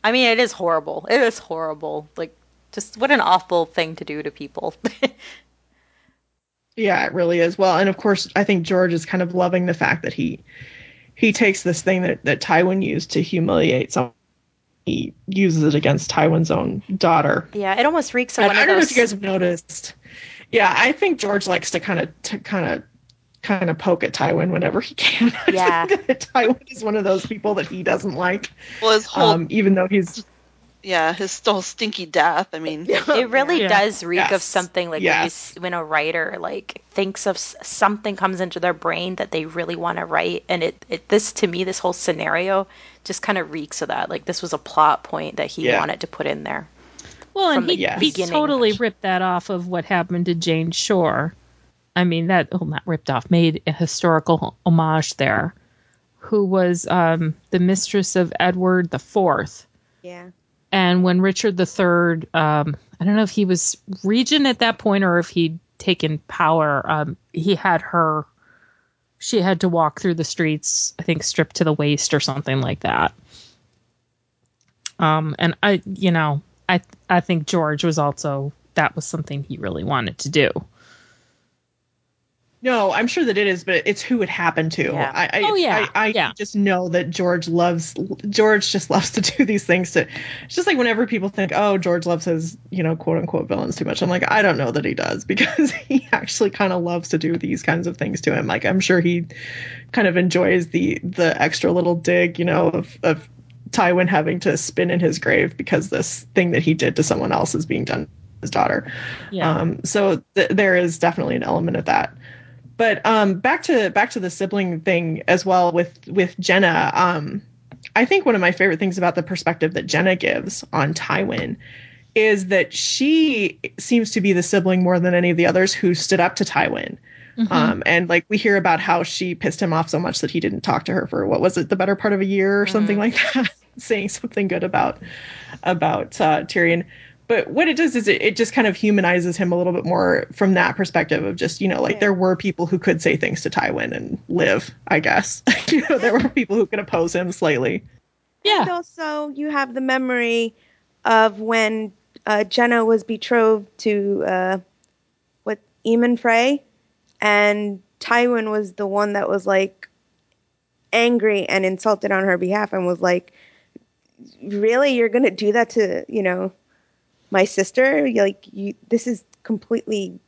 I mean, it is horrible. It is horrible. Like, just what an awful thing to do to people. Yeah, it really is. Well, and of course, I think George is kind of loving the fact that he he takes this thing that that Tywin used to humiliate someone. He uses it against Tywin's own daughter. Yeah, it almost reeks of And one I of don't know those. if you guys have noticed. Yeah, I think George likes to kind of to kind of kind of poke at Tywin whenever he can. <laughs> Yeah. Tywin is one of those people that he doesn't like, Well, his whole um, even though he's yeah, his whole stinky death. I mean, it really Yeah. does reek of something like when, you, when a writer like thinks of something comes into their brain that they really want to write and it, it this to me this whole scenario just kind of reeks of that like this was a plot point that he Yeah. wanted to put in there Well, and from the he, Yes. he totally ripped that off of what happened to Jane Shore. I mean, that, well, not ripped off, made a historical homage there, who was um, the mistress of Edward the Fourth. Yeah. And when Richard III, um, I don't know if he was regent at that point or if he'd taken power, um, he had her, she had to walk through the streets, I think stripped to the waist or something like that. Um, and I, you know, I, I think George was also, that was something he really wanted to do. No, I'm sure that it is, but it's who it happened to. Yeah. I, I, Oh, yeah, I, I yeah. just know that George loves George just loves to do these things. To it's just like whenever people think, oh, George loves his you know quote unquote villains too much. I'm like, I don't know that he does <laughs> because he actually kind of loves to do these kinds of things to him. Like I'm sure he kind of enjoys the the extra little dig, you know, of of Tywin having to spin in his grave because this thing that he did to someone else is being done to his daughter. Yeah. Um, so th- there is definitely an element of that. But um, back to back to the sibling thing as well with with Genna. Um, I think one of my favorite things about the perspective that Genna gives on Tywin is that she seems to be the sibling more than any of the others who stood up to Tywin. Um, and like we hear about how she pissed him off so much that he didn't talk to her for what was it, the better part of a year or something like that, <laughs> saying something good about about uh, Tyrion. But what it does is it, it just kind of humanizes him a little bit more from that perspective of just, you know, like Yeah. there were people who could say things to Tywin and live, I guess. <laughs> you know, there were people who could oppose him slightly. And yeah. also, you have the memory of when uh, Genna was betrothed to uh, what Emmon Frey, and Tywin was the one that was like angry and insulted on her behalf, and was like, "Really, you're gonna do that to you know my sister? You're Like, you, this is completely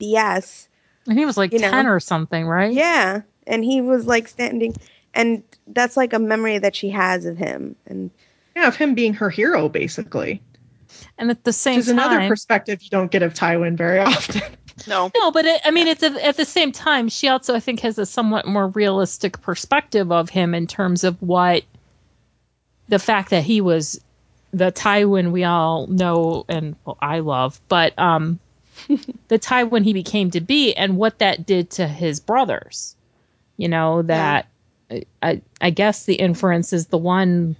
BS." And he was like You know. 10 or something, right? Yeah, and he was like standing, and that's like a memory that she has of him, and Yeah, of him being her hero, basically. And at the same Which is time, another perspective you don't get of Tywin very <laughs> often. no. No, but it, I mean, it's a, at the same time, she also, I think, has a somewhat more realistic perspective of him in terms of what the fact that he was the Tywin we all know and well, I love, but um, <laughs> the Tywin he became to be and what that did to his brothers. You know that I I guess the inference is the one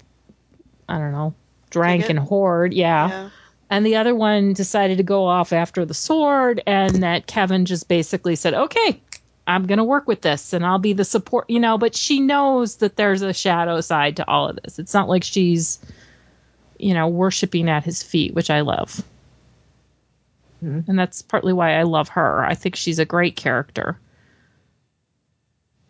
I don't know drank and hoard, yeah Yeah. and the other one decided to go off after the sword and that Kevan just basically said okay i'm going to work with this and i'll be the support you know but she knows that there's a shadow side to all of this. It's not like she's you know worshiping at his feet which i love. Mhm. and that's partly why i love her. I think she's a great character.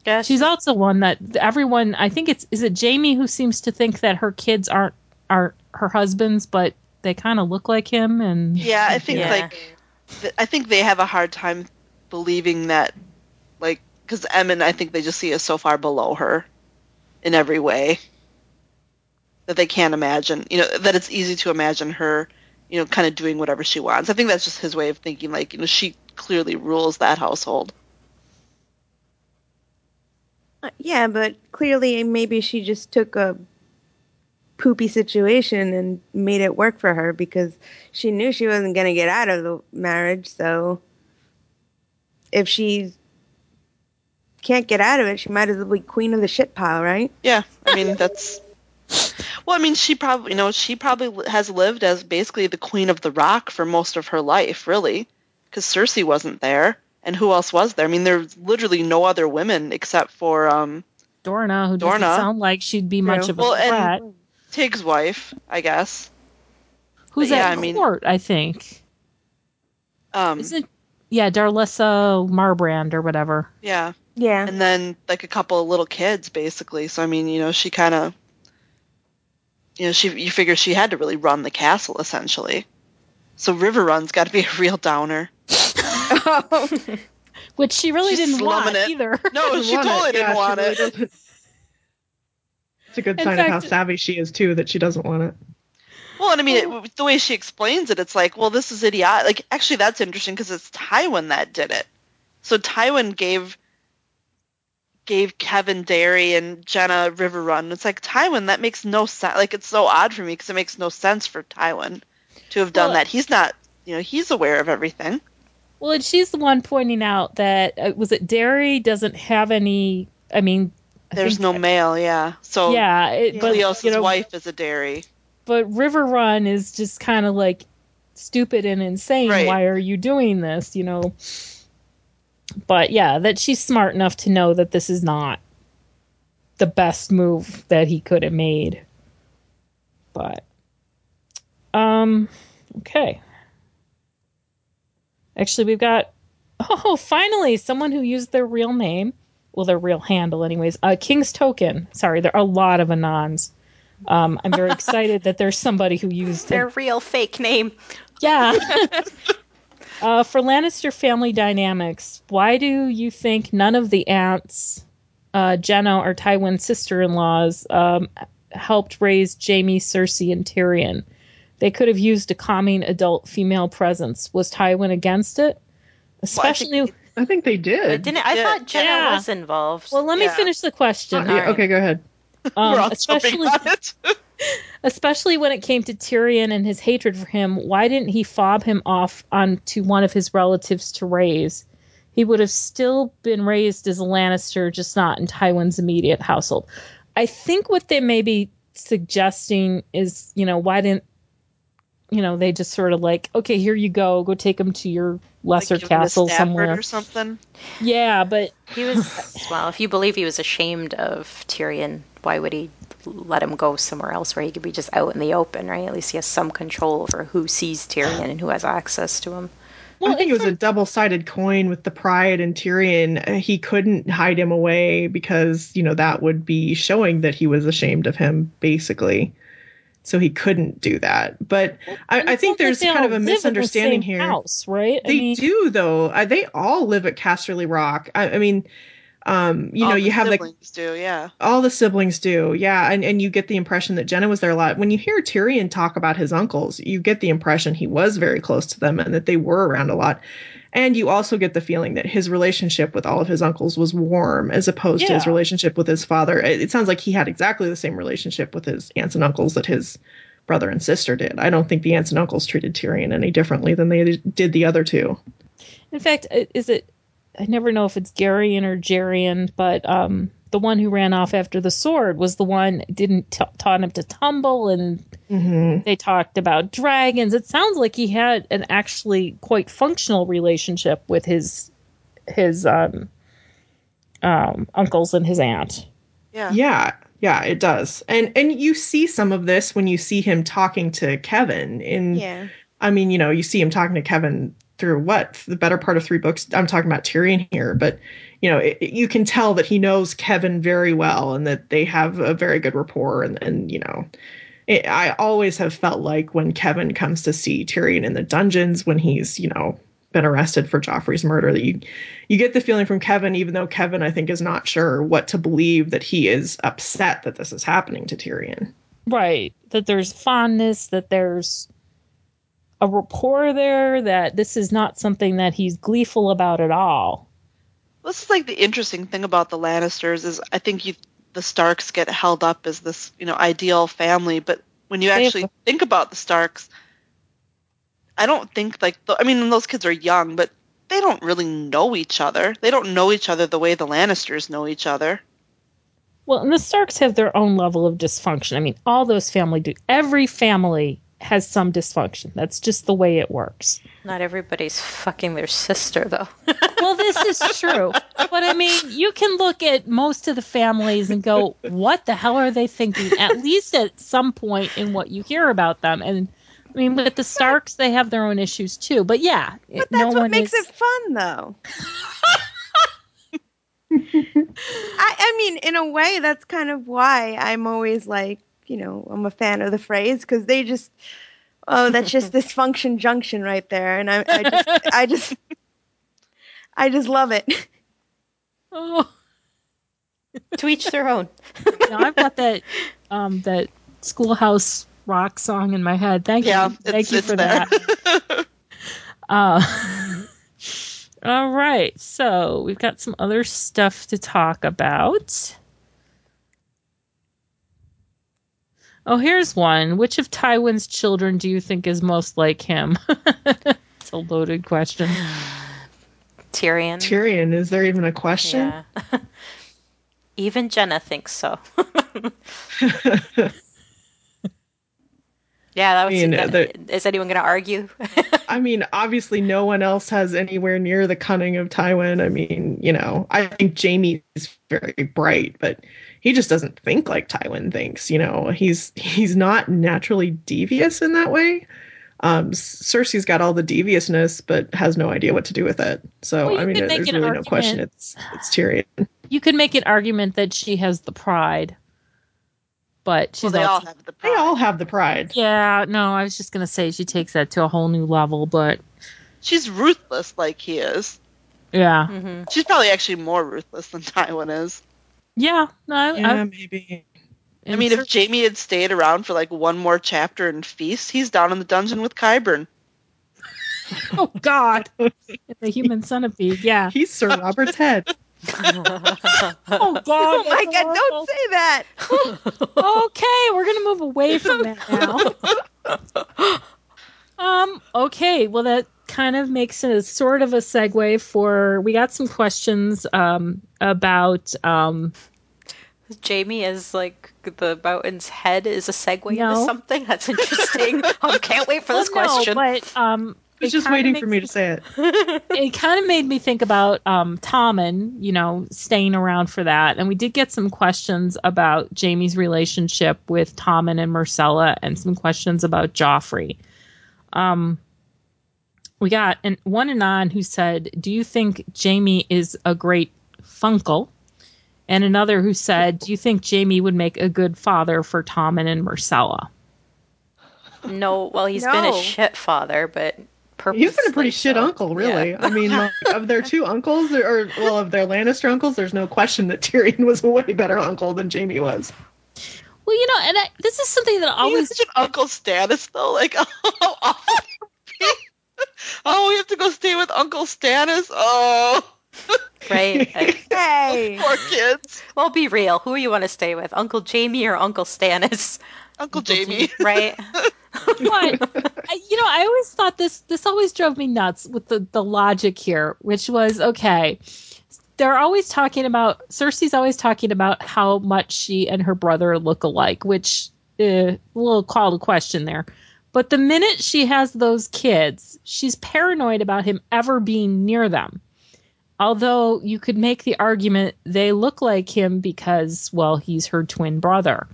Yeah she's also one that everyone i think it's is it Jaime who seems to think that her kids aren't aren't her husbands but they kind of look like him and Yeah, I think Yeah. like I think they have a hard time believing that, like, because Emmon, I think they just see us so far below her in every way that they can't imagine. You know that it's easy to imagine her, you know, kind of doing whatever she wants. I think that's just his way of thinking. Like, you know, she clearly rules that household. Uh, Yeah, but clearly maybe she just took a poopy situation and made it work for her because she knew she wasn't going to get out of the marriage. So if she can't get out of it, she might as well be queen of the shit pile, right? Yeah, I mean that's. <laughs> Well, I mean, she probably, you know, she probably has lived as basically the queen of the rock for most of her life, really, because Cersei wasn't there, and who else was there? I mean, there's literally no other women except for um, Dorna, who doesn't sound like she'd be much True. of a Well, and- Tig's wife, I guess. Who's yeah, at I mean- court, I think. Um, Isn't yeah, Darlessa Marbrand or whatever. yeah, Yeah. and then like a couple of little kids basically. So I mean, you know, she kind of you know, she you figure she had to really run the castle essentially. So Riverrun's got to be a <laughs> real downer. <laughs> Which she really She's didn't want it. either. No, <laughs> she want totally it. didn't Yeah, want really it. doesn't. It's a good In sign of how savvy she is too that she doesn't want it. Well, and I mean, it, the way she explains it, it's like, well, this is idiotic. Like, actually, that's interesting because it's Tywin that did it. So Tywin gave gave Kevan Darry and Genna River Run. It's like Tywin that makes no sense. Like, it's so odd for me because it makes no sense for Tywin to have done Well- that. He's not, you know, he's aware of everything. Well, and she's the one pointing out that uh, was it Darry doesn't have any. I mean, I There's no male, yeah. So Yeah, it, but Cleos' you know, wife is a Darry. but Riverrun is just kind of like stupid and insane. Right. Why are you doing this? You know. But yeah, that she's smart enough to know that this is not the best move that he could have made. But um okay. Actually, we've got <laughs> oh, finally someone who used their real name, well their real handle anyways. Uh King's Token. Sorry, there are a lot of anons. Um, I'm very <laughs> excited that there's somebody who used Their it. real fake name. Yeah. <laughs> uh, for Lannister family dynamics, why do you think none of the aunts, uh, Genna or Tywin's sister-in-laws, um, helped raise Jaime, Cersei, and Tyrion? They could have used a calming adult female presence. Was Tywin against it? Especially. I think they But did. didn't I Yeah. thought Genna Yeah. was involved? well, let me finish the question. Oh, yeah, alright. Okay, go ahead. <laughs> Um, We're all especially, on it. <laughs> especially when it came to Tyrion and his hatred for him, why didn't he fob him off onto one of his relatives to raise? He would have still been raised as a Lannister, just not in Tywin's immediate household. I think what they may be suggesting is, you know, why didn't, you know, they just sort of like, okay, here you go, go take him to your lesser Like, give him a castle somewhere. or something. Yeah, but He was well. If you believe he was ashamed of Tyrion, why would he let him go somewhere else where he could be just out in the open? Right? At least he has some control over who sees Tyrion and who has access to him. well, I think it was a double-sided coin with the pride and Tyrion. He couldn't hide him away because you know that would be showing that he was ashamed of him, basically. So he couldn't do that. But I, I think there's kind of a live the misunderstanding same here. House, right? I They mean, do though. They all live at Casterly Rock. I, I mean, um, you All know, the you have like siblings do, yeah. all the siblings do, yeah, and and you get the impression that Genna was there a lot. When you hear Tyrion talk about his uncles, you get the impression he was very close to them and that they were around a lot. And you also get the feeling that his relationship with all of his uncles was warm as opposed to his relationship with his father. It, it sounds like he had exactly the same relationship with his aunts and uncles that his brother and sister did. I don't think the aunts and uncles treated Tyrion any differently than they did the other two. In fact, is it? I never know if it's Garion or Jarian, but um, the one who ran off after the sword was the one didn't t- taught him to tumble, and hmm they talked about dragons. It sounds like he had an actually quite functional relationship with his his um, um, uncles and his aunt. Yeah. Yeah, yeah, it does. And and you see some of this when you see him talking to Kevan in Yeah. I mean, you know, you see him talking to Kevan through what? The better part of three books. I'm talking about Tyrion here, but you know, it, you can tell that he knows Kevan very well and that they have a very good rapport and and you know, it, I always have felt like when Kevan comes to see Tyrion in the dungeons when he's, you know, been arrested for Joffrey's murder that you you get the feeling from Kevan even though Kevan I think is not sure what to believe that he is upset that this is happening to Tyrion. Right. That there's fondness, that there's a rapport there, that this is not something that he's gleeful about at all. This is like the interesting thing about the Lannisters is I think you the Starks get held up as this, you know, ideal family, but when you have actually think about the Starks, I don't think like th- I mean those kids are young, but they don't really know each other. They don't know each other the way the Lannisters know each other. Well, and the Starks have their own level of dysfunction. I mean, all those family do. Every family has some dysfunction. That's just the way it works. Not everybody's fucking their sister, though. <laughs> Well, this is true. But I mean, you can look at most of the families and go, what the hell are they thinking? At least at some point in what you hear about them. And I mean, with the Starks, they have their own issues too. But yeah, But no that's what one makes is- it fun, though. <laughs> I, I mean, in a way, that's kind of why I'm always like, you know, I'm a fan of the phrase because they just, oh, that's just <laughs> dysfunction junction right there, and I, I just, I just, I just love it. Oh, <laughs> to each their own. <laughs> now I've got that um that schoolhouse rock song in my head. Thank Yeah, you. Thank it's, you for there. that. Uh, all right. So we've got some other stuff to talk about. Oh, here's one. Which of Tywin's children do you think is most like him? <laughs> it's a loaded question. <sighs> Tyrion. Tyrion, is there even a question? Yeah. <laughs> Even Genna thinks so. <laughs> yeah, that was. I mean, that- the- is anyone going to argue? <laughs> I mean, obviously, no one else has anywhere near the cunning of Tywin. I mean, you know, I think Jaime is very bright, but he just doesn't think like Tywin thinks. You know, he's he's not naturally devious in that way. Um, Cersei's got all the deviousness, but has no idea what to do with it. So, Well, I mean, there's an really no question. It's it's Tyrion. You could make an argument that she has the pride, but she's well, they all also have the They pride. all have the pride. Yeah, no, I was just gonna say she takes that to a whole new level, but She's ruthless like he is. yeah, hmm She's probably actually more ruthless than <laughs> Tywin is. yeah, no, I, Yeah, I, maybe. I mean, if Jaime had stayed around for like one more chapter in Feast, he's down in the dungeon with Qyburn. <laughs> oh god, <laughs> the human centipede, yeah. He's Sir Robert's head. Oh god, oh my god, awful. don't say that. <laughs> Okay, we're gonna move away from that <laughs> now. um. Okay. Well, that kind of makes it a sort of a segue for. We got some questions um about um. Jaime is like the mountain's head is a segue into something. That's interesting. I <laughs> can't wait for this well, no, question. but um. I was just waiting for me to say it. <laughs> it kind of made me think about um, Tommen, you know, staying around for that. And we did get some questions about Jaime's relationship with Tommen and Myrcella, and some questions about Joffrey. Um, we got an, one anon who said, "Do you think Jaime is a great funkle?" And another who said, "Do you think Jaime would make a good father for Tommen and Myrcella?" no, well, he's been a shit father, but He's been a pretty purposely shit so. uncle, really. Yeah. I mean, like, <laughs> of their two uncles, or, or well, of their Lannister uncles, there's no question that Tyrion was a way better uncle than Jaime was. Well, you know, and I, this is something that Can you always imagine Uncle Stannis though? Like, <laughs> oh, awful. oh, we have to go stay with Uncle Stannis. Oh, <laughs> right. Hey. poor kids. well, be real. Who do you want to stay with, Uncle Jaime or Uncle Stannis? Uncle Jaime. Right. But <laughs> you know i always thought this this always drove me nuts with the the logic here which was okay they're always talking about cersei's always talking about how much she and her brother look alike which uh, a little call to question there. But the minute she has those kids she's paranoid about him ever being near them. Although you could make the argument they look like him because well he's her twin brother.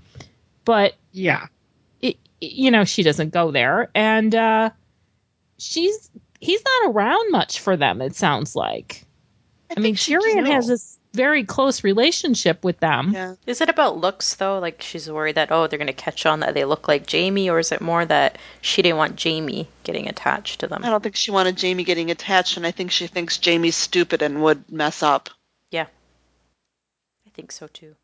But Yeah. It, you know she doesn't go there and uh she's he's not around much for them it sounds like i, mean think tyrion has this very close relationship with them Yeah. Is it about looks though? Like she's worried that oh they're gonna catch on that they look like Jaime, or is it more that she didn't want Jaime getting attached to them? I don't think she wanted Jaime getting attached, and I think she thinks Jamie's stupid and would mess up. Yeah, I think so too.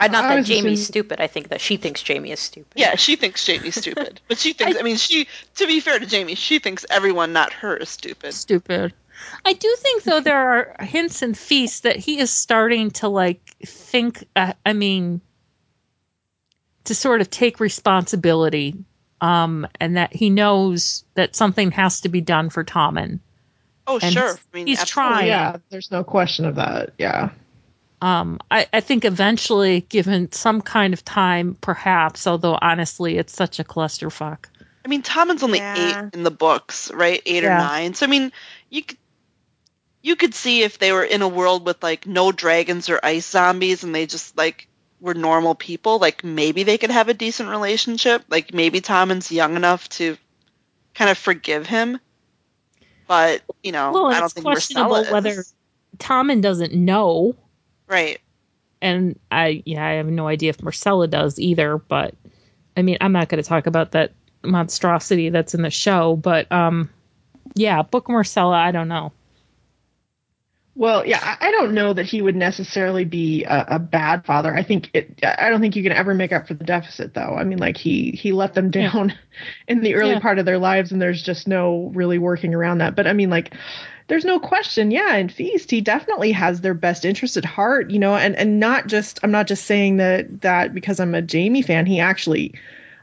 Uh, not I that Jaime's assuming- stupid. I think that she thinks Jaime is stupid. Yeah, she thinks Jaime's stupid, <laughs> but she thinks. I, mean, she. To be fair to Jaime, she thinks everyone, not her, is stupid. stupid i do think though there are hints and feasts that he is starting to like think uh, i mean to sort of take responsibility um and that he knows that something has to be done for tommen Oh, And sure. he's- I mean, he's absolutely. trying. Yeah, there's no question of that. Yeah. Um, I, I think eventually, given some kind of time, perhaps, although honestly, it's such a clusterfuck. I mean, Tommen's only Yeah. eight in the books, right? Eight or nine. So I mean, you could you could see if they were in a world with like no dragons or ice zombies, and they just like were normal people. Like maybe they could have a decent relationship. Like maybe Tommen's young enough to kind of forgive him. But you know, Well, I don't it's think questionable Myrcella whether is. Tommen doesn't know Right. and I yeah, I have no idea if Myrcella does either, but I mean, I'm not going to talk about that monstrosity that's in the show, but um yeah, book Myrcella, I don't know. Well, yeah, I I don't know that he would necessarily be a, a bad father. I think it. I don't think you can ever make up for the deficit, though. I mean, like he he let them Yeah. down <laughs> in the early Yeah. part of their lives, and there's just no really working around that. But I mean, like, there's no question. Yeah, in Feast, he definitely has their best interest at heart. You know, and and not just. I'm not just saying that that because I'm a Jaime fan. He actually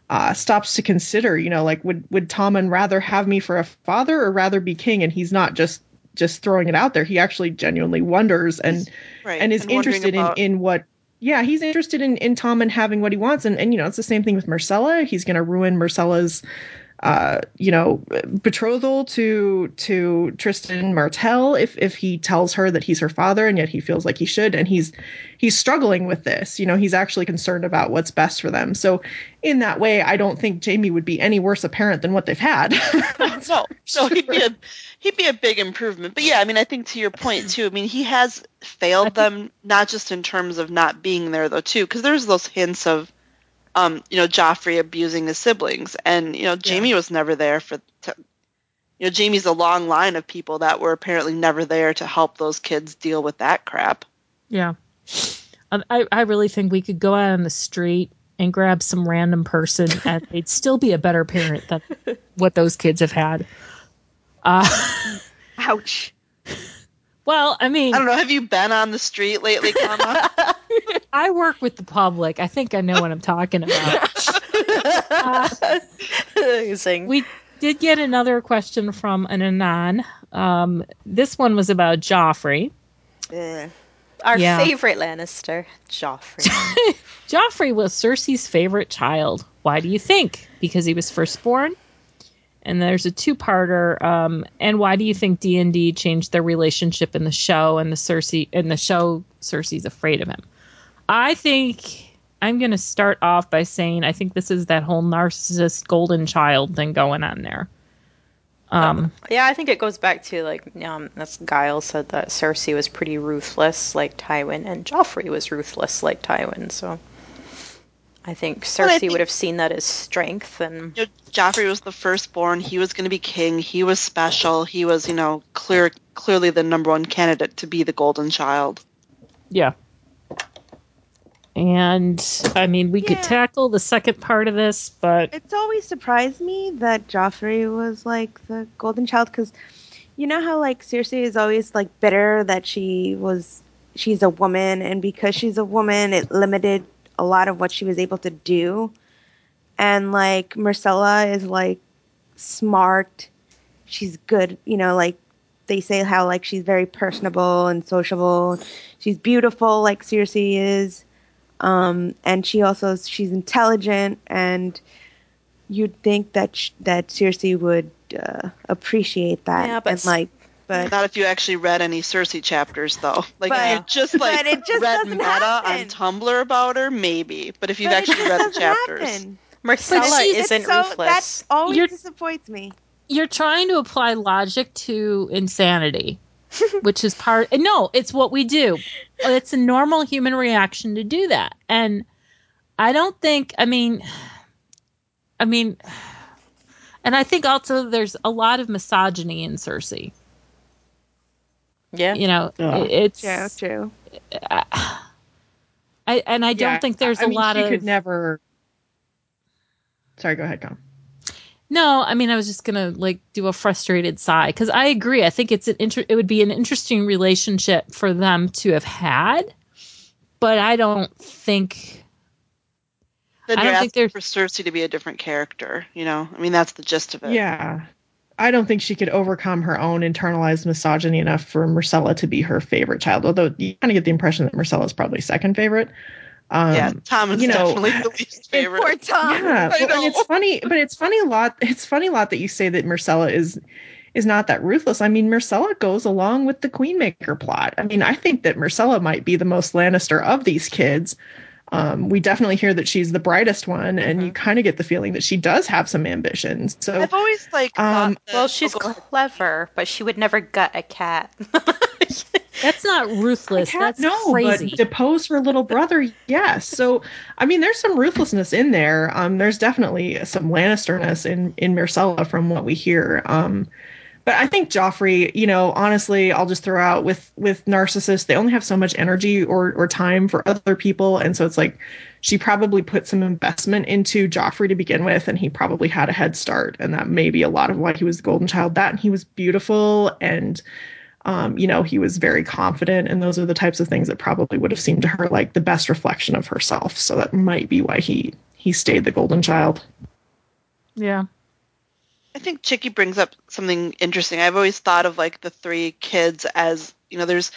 uh, stops to consider, you know, like would would Tommen rather have me for a father or rather be king? And he's not just just throwing it out there. He actually genuinely wonders and Right. and is wondering interested in about- in what. Yeah, he's interested in in Tommen having what he wants, and and you know it's the same thing with Myrcella. He's going to ruin Myrcella's. Uh, you know, betrothal to to Trystane Martell if if he tells her that he's her father and yet he feels like he should and he's he's struggling with this. You know, he's actually concerned about what's best for them. So in that way, I don't think Jaime would be any worse a parent than what they've had. <laughs> no, <laughs> no, he'd be a he'd be a big improvement. But yeah, I mean, I think to your point too. I mean, he has failed them not just in terms of not being there though too, because there's those hints of, um, you know, Joffrey abusing his siblings, and you know, Jaime was never there for. To, you know, Jaime's a long line of people that were apparently never there to help those kids deal with that crap. Yeah. Um, I, I really think we could go out on the street and grab some random person <laughs> and they'd still be a better parent than what those kids have had. Uh, <laughs> Ouch. Well, I mean, I don't know. Have you been on the street lately, Kama? <laughs> I work with the public. I think I know what I'm talking about. <laughs> Uh, Amazing. we did get another question from an Anon. Um, this one was about Joffrey. Ugh. Our Yeah. favorite Lannister, Joffrey. <laughs> Joffrey was Cersei's favorite child. Why do you think? Because he was firstborn. And there's a two-parter. Um, and why do you think D and D changed their relationship in the show? And the Cersei in the show, Cersei's afraid of him. I think I'm going to start off by saying I think this is that whole narcissist golden child thing going on there. Um, yeah, I think it goes back to like um, as Giles said that Cersei was pretty ruthless like Tywin, and Joffrey was ruthless like Tywin. So I think Cersei Well, I think- would have seen that as strength, and you know, Joffrey was the firstborn. He was going to be king. He was special. He was, you know, clear, clearly the number one candidate to be the golden child. Yeah. And I mean, we could tackle the second part of this, but It's always surprised me that Joffrey was like the golden child because you know how like Cersei is always like bitter that she was she's a woman and because she's a woman it limited a lot of what she was able to do. And like Myrcella is like smart. She's good, you know, like they say how like she's very personable and sociable. She's beautiful like Cersei is. Um, and she also she's intelligent and you'd think that sh- that Cersei would uh, appreciate that Yeah, but and like but Not if you actually read any Cersei chapters, though. <laughs> Like But- if you just like it just read meta happen. on Tumblr about her, maybe. But if you've but actually read the doesn't chapters, happen. Myrcella she's- isn't so, ruthless. That always You're- disappoints me. you're trying to apply logic to insanity, <laughs> which is part. No, it's what we do. It's a normal human reaction to do that, and I don't think. I mean, I mean, and I think also there's a lot of misogyny in Cersei. Yeah, You know, Yeah. it- it's. True, true. <sighs> I and I don't Yeah, think there's I a mean, lot she of. could never. Sorry, go ahead, Tom. No, I mean I was just gonna like do a frustrated sigh because I agree. I think it's an inter- it would be an interesting relationship for them to have had, but I don't think then I don't think there's- for Cersei to be a different character. You know, I mean that's the gist of it. Yeah. I don't think she could overcome her own internalized misogyny enough for Myrcella to be her favorite child. Although you kind of get the impression that Myrcella is probably second favorite. Um, yeah. Tom is you know, definitely the <laughs> least favorite. Poor Tom. Yeah, I well, and it's funny, but it's funny a lot. It's funny a lot that you say that Myrcella is is not that ruthless. I mean, Myrcella goes along with the Queenmaker plot. I mean, I think that Myrcella might be the most Lannister of these kids. Um, we definitely hear that she's the brightest one, and you kind of get the feeling that she does have some ambitions. So I've always like Um, that- Well, oh, she's go ahead. clever, but she would never gut a cat. <laughs> That's not ruthless. Cat, That's no, crazy. but depose her little brother, yes. So, I mean, there's some ruthlessness in there. Um, there's definitely some Lannisterness in in Myrcella from what we hear. Um, but I think Joffrey, you know, honestly, I'll just throw out with with narcissists, they only have so much energy or or time for other people, and so it's like she probably put some investment into Joffrey to begin with, and he probably had a head start, and that may be a lot of why he was the golden child. That and he was beautiful and um, you know, he was very confident, and those are the types of things that probably would have seemed to her like the best reflection of herself. So that might be why he he stayed the golden child. yeah. I think Chicky brings up something interesting. I've always thought of like the three kids as you know, there's.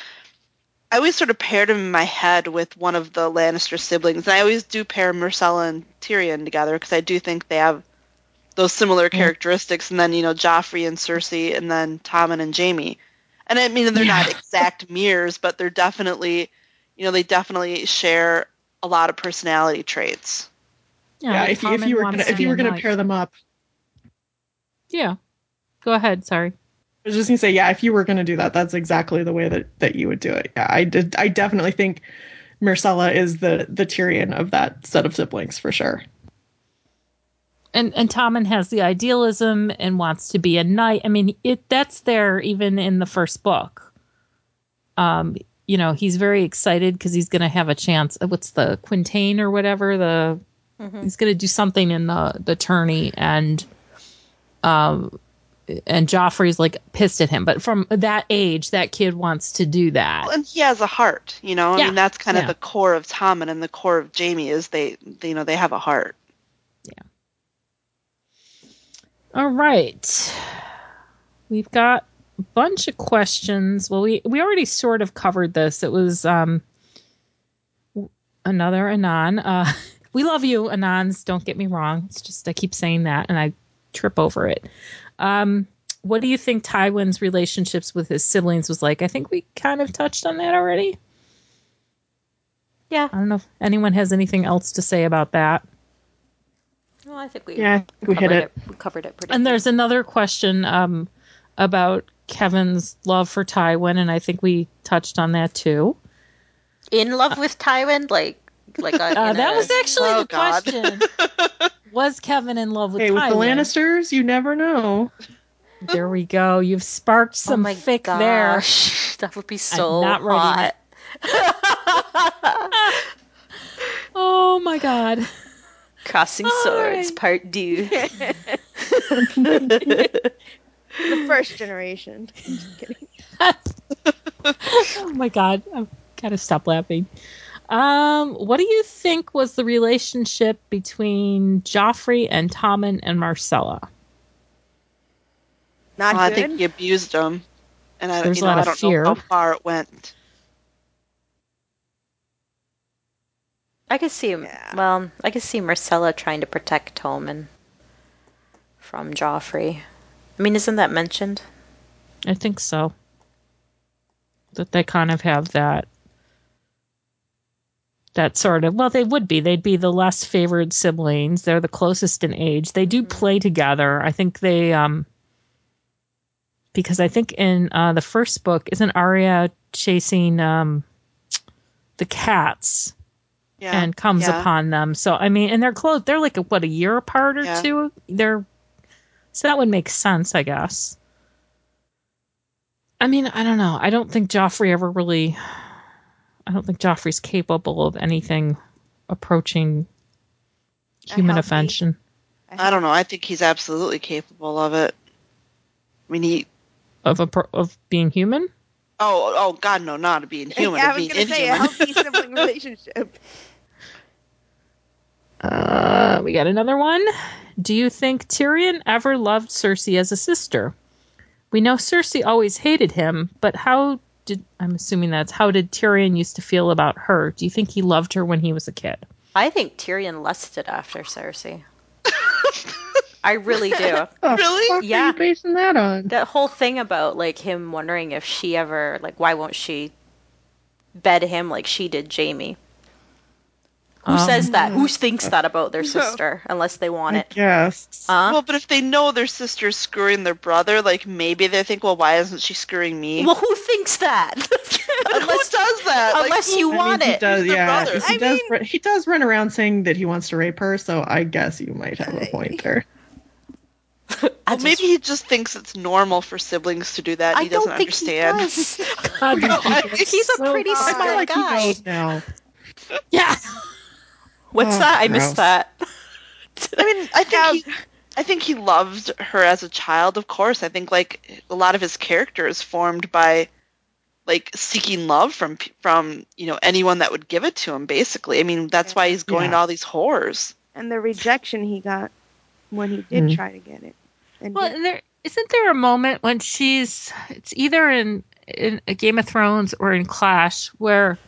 I always sort of paired him in my head with one of the Lannister siblings, and I always do pair Myrcella and Tyrion together because I do think they have those similar mm. characteristics. And then you know, Joffrey and Cersei, and then Tommen and Jaime. And I mean, they're not exact <laughs> mirrors, but they're definitely, you know, they definitely share a lot of personality traits. Yeah, if, you- if you were gonna if you were gonna pair them up, Yeah. Go ahead. Sorry. I was just gonna say, yeah, if you were gonna do that, that's exactly the way that that you would do it. Yeah, I did. I definitely think Myrcella is the the Tyrion of that set of siblings for sure. and and Tommen has the idealism and wants to be a knight. I mean, it that's there even in the first book. Um, you know, he's very excited because he's going to have a chance. uh, What's the quintain or whatever the he's going to do something in the the tourney and um and Joffrey's like pissed at him. But from that age, that kid wants to do that. Well, and he has a heart, you know. I Yeah, mean, that's kind of yeah. the core of Tommen and the core of Jaime is they, they, you know, they have a heart. Yeah. All right. We've got a bunch of questions. Well, we we already sort of covered this. It was um another Anon. Uh <laughs> we love you, Anons, don't get me wrong. It's just I keep saying that and I trip over it. Um what do you think Tywin's relationships with his siblings was like? I think we kind of touched on that already. Yeah. I don't know if anyone has anything else to say about that. Well, I think we Yeah, we hit covered it. We covered it pretty. And there's another question um, about Kevan's love for Tywin, and I think we touched on that too. in love with Tywin, like like a, <laughs> Uh, that a- was actually Oh, the God. question. <laughs> was Kevan in love with Hey, with the Tywin? Lannisters, you never know. There we go. You've sparked oh some my fic there. <laughs> That would be so not ready hot. <laughs> Oh my god. Crossing swords, part two. <laughs> The first generation. Just kidding. oh my god. I've got to stop laughing. Um, what do you think was the relationship between Joffrey and Tommen and Myrcella? Not Well, I think he abused them, and I, There's you a know, lot I don't fear. know how far it went. I could see. Yeah. Well, I could see Myrcella trying to protect Tommen from Joffrey. I mean, isn't that mentioned? I think so. That they kind of have that that sort of well they would be. They'd be the less favored siblings. They're the closest in age. They do play together. I think they um because i think in uh the first book isn't Arya chasing um the cats? Yeah, and comes yeah. upon them. So i mean and they're close they're like what a year apart or Yeah. two? They're so that would make sense i guess. I mean, I don't know. I don't think Joffrey ever really. I don't think Joffrey's capable of anything approaching human healthy- affection. I don't know. I think he's absolutely capable of it. I mean, he. Of a of being human. Oh, oh God, no, not of being <laughs> human, I of was being gonna say a inhuman. healthy <laughs> sibling relationship. Uh, we got another one. Do you think Tyrion ever loved Cersei as a sister? We know Cersei always hated him, but how did I'm assuming that's how did Tyrion used to feel about her? Do you think he loved her when he was a kid? I think Tyrion lusted after Cersei. I really do. <laughs> The Really? Yeah. Are you basing that on? That whole thing about like him wondering if she ever like why won't she bed him like she did Jaime. Who Um, says that? Who thinks that about their <laughs> sister unless they want I it? guess. Huh? Well, but if they know their sister's screwing their brother, like maybe they think, well, why isn't she screwing me? well, who thinks that? <laughs> Who unless does that? Unless who- you I want mean, he it. does, their yeah. brother? He I does. mean- run- he does run around saying that he wants to rape her. So I guess you might have a point there. Well, just- maybe he just thinks it's normal for siblings to do that. And I he doesn't don't think understand. he does. <laughs> God, No, I- He's a pretty smart feel like guy. he knows now. yeah. What's Oh, that? I gross. missed that. <laughs> I mean, I think he, I think he loved her as a child. Of course, I think like a lot of his character is formed by like seeking love from from you know anyone that would give it to him. Basically, I mean that's why he's going to all these whores. and the rejection he got when he did Mm. try to get it. And Well, did- and there isn't there a moment when she's it's either in in a Game of Thrones or in Clash where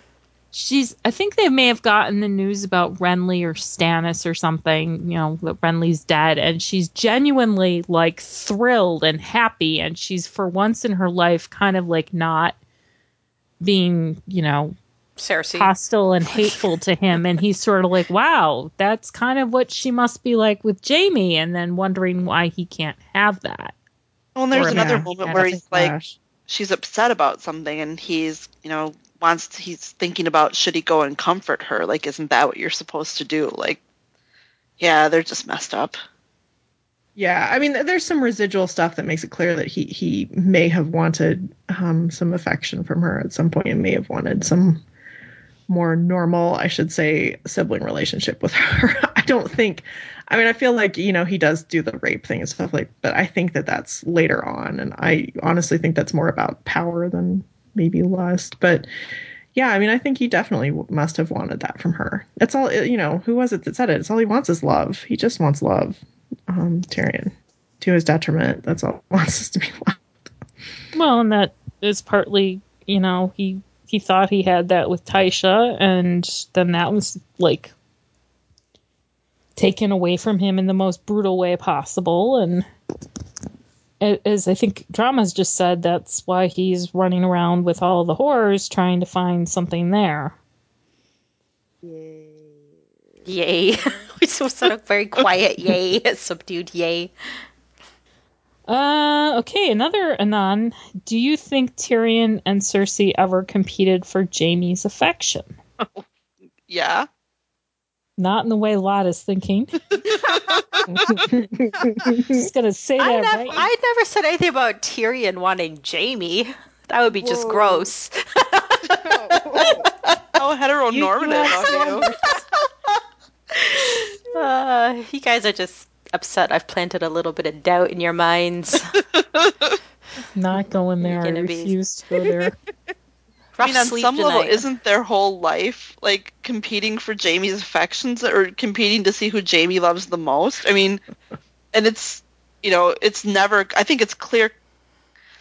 she's I think they may have gotten the news about Renly or Stannis or something, you know, that Renly's dead and she's genuinely like thrilled and happy and she's for once in her life kind of like not being, you know, Cersei. hostile and hateful to him and he's sort of like wow that's kind of what she must be like with Jaime and then wondering why he can't have that Well, and there's Or- another Yeah, moment where he's like, Flash. she's upset about something, and he's you know wants he's thinking about should he go and comfort her? Like, isn't that what you're supposed to do? Like, yeah, they're just messed up. Yeah, I mean, there's some residual stuff that makes it clear that he he may have wanted um, some affection from her at some point, and may have wanted some more normal, I should say, sibling relationship with her. <laughs> I don't think. I mean, I feel like you know he does do the rape thing and stuff like, but I think that that's later on, and I honestly think that's more about power than maybe lust. But yeah, I mean, I think he definitely must have wanted that from her. That's all. You know, who was it that said it? It's all he wants is love. He just wants love um, Tyrion to his detriment. That's all he <laughs> wants us to be loved. well and that is partly you know he he thought he had that with Tysha, and then that was like taken away from him in the most brutal way possible and as I think Drama's just said, that's why he's running around with all the horrors trying to find something there. Yay. Yay. <laughs> we so said a very quiet <laughs> yay, a <laughs> subdued yay. Uh, okay, another Anon. Do you think Tyrion and Cersei ever competed for Jaime's affection? Yeah. Not in the way Lot is thinking. <laughs> Just gonna say I that never, right. I never said anything about Tyrion wanting Jaime. That would be just Whoa. gross. <laughs> How heteronormative of you. <laughs> Uh, you guys are just upset. I've planted a little bit of doubt in your minds. Not going there. I gonna be- refuse to go there. I mean, on sleep some level, isn't their whole life like competing for Jaime's affections or competing to see who Jaime loves the most? I mean, and it's, you know, it's never, I think it's clear.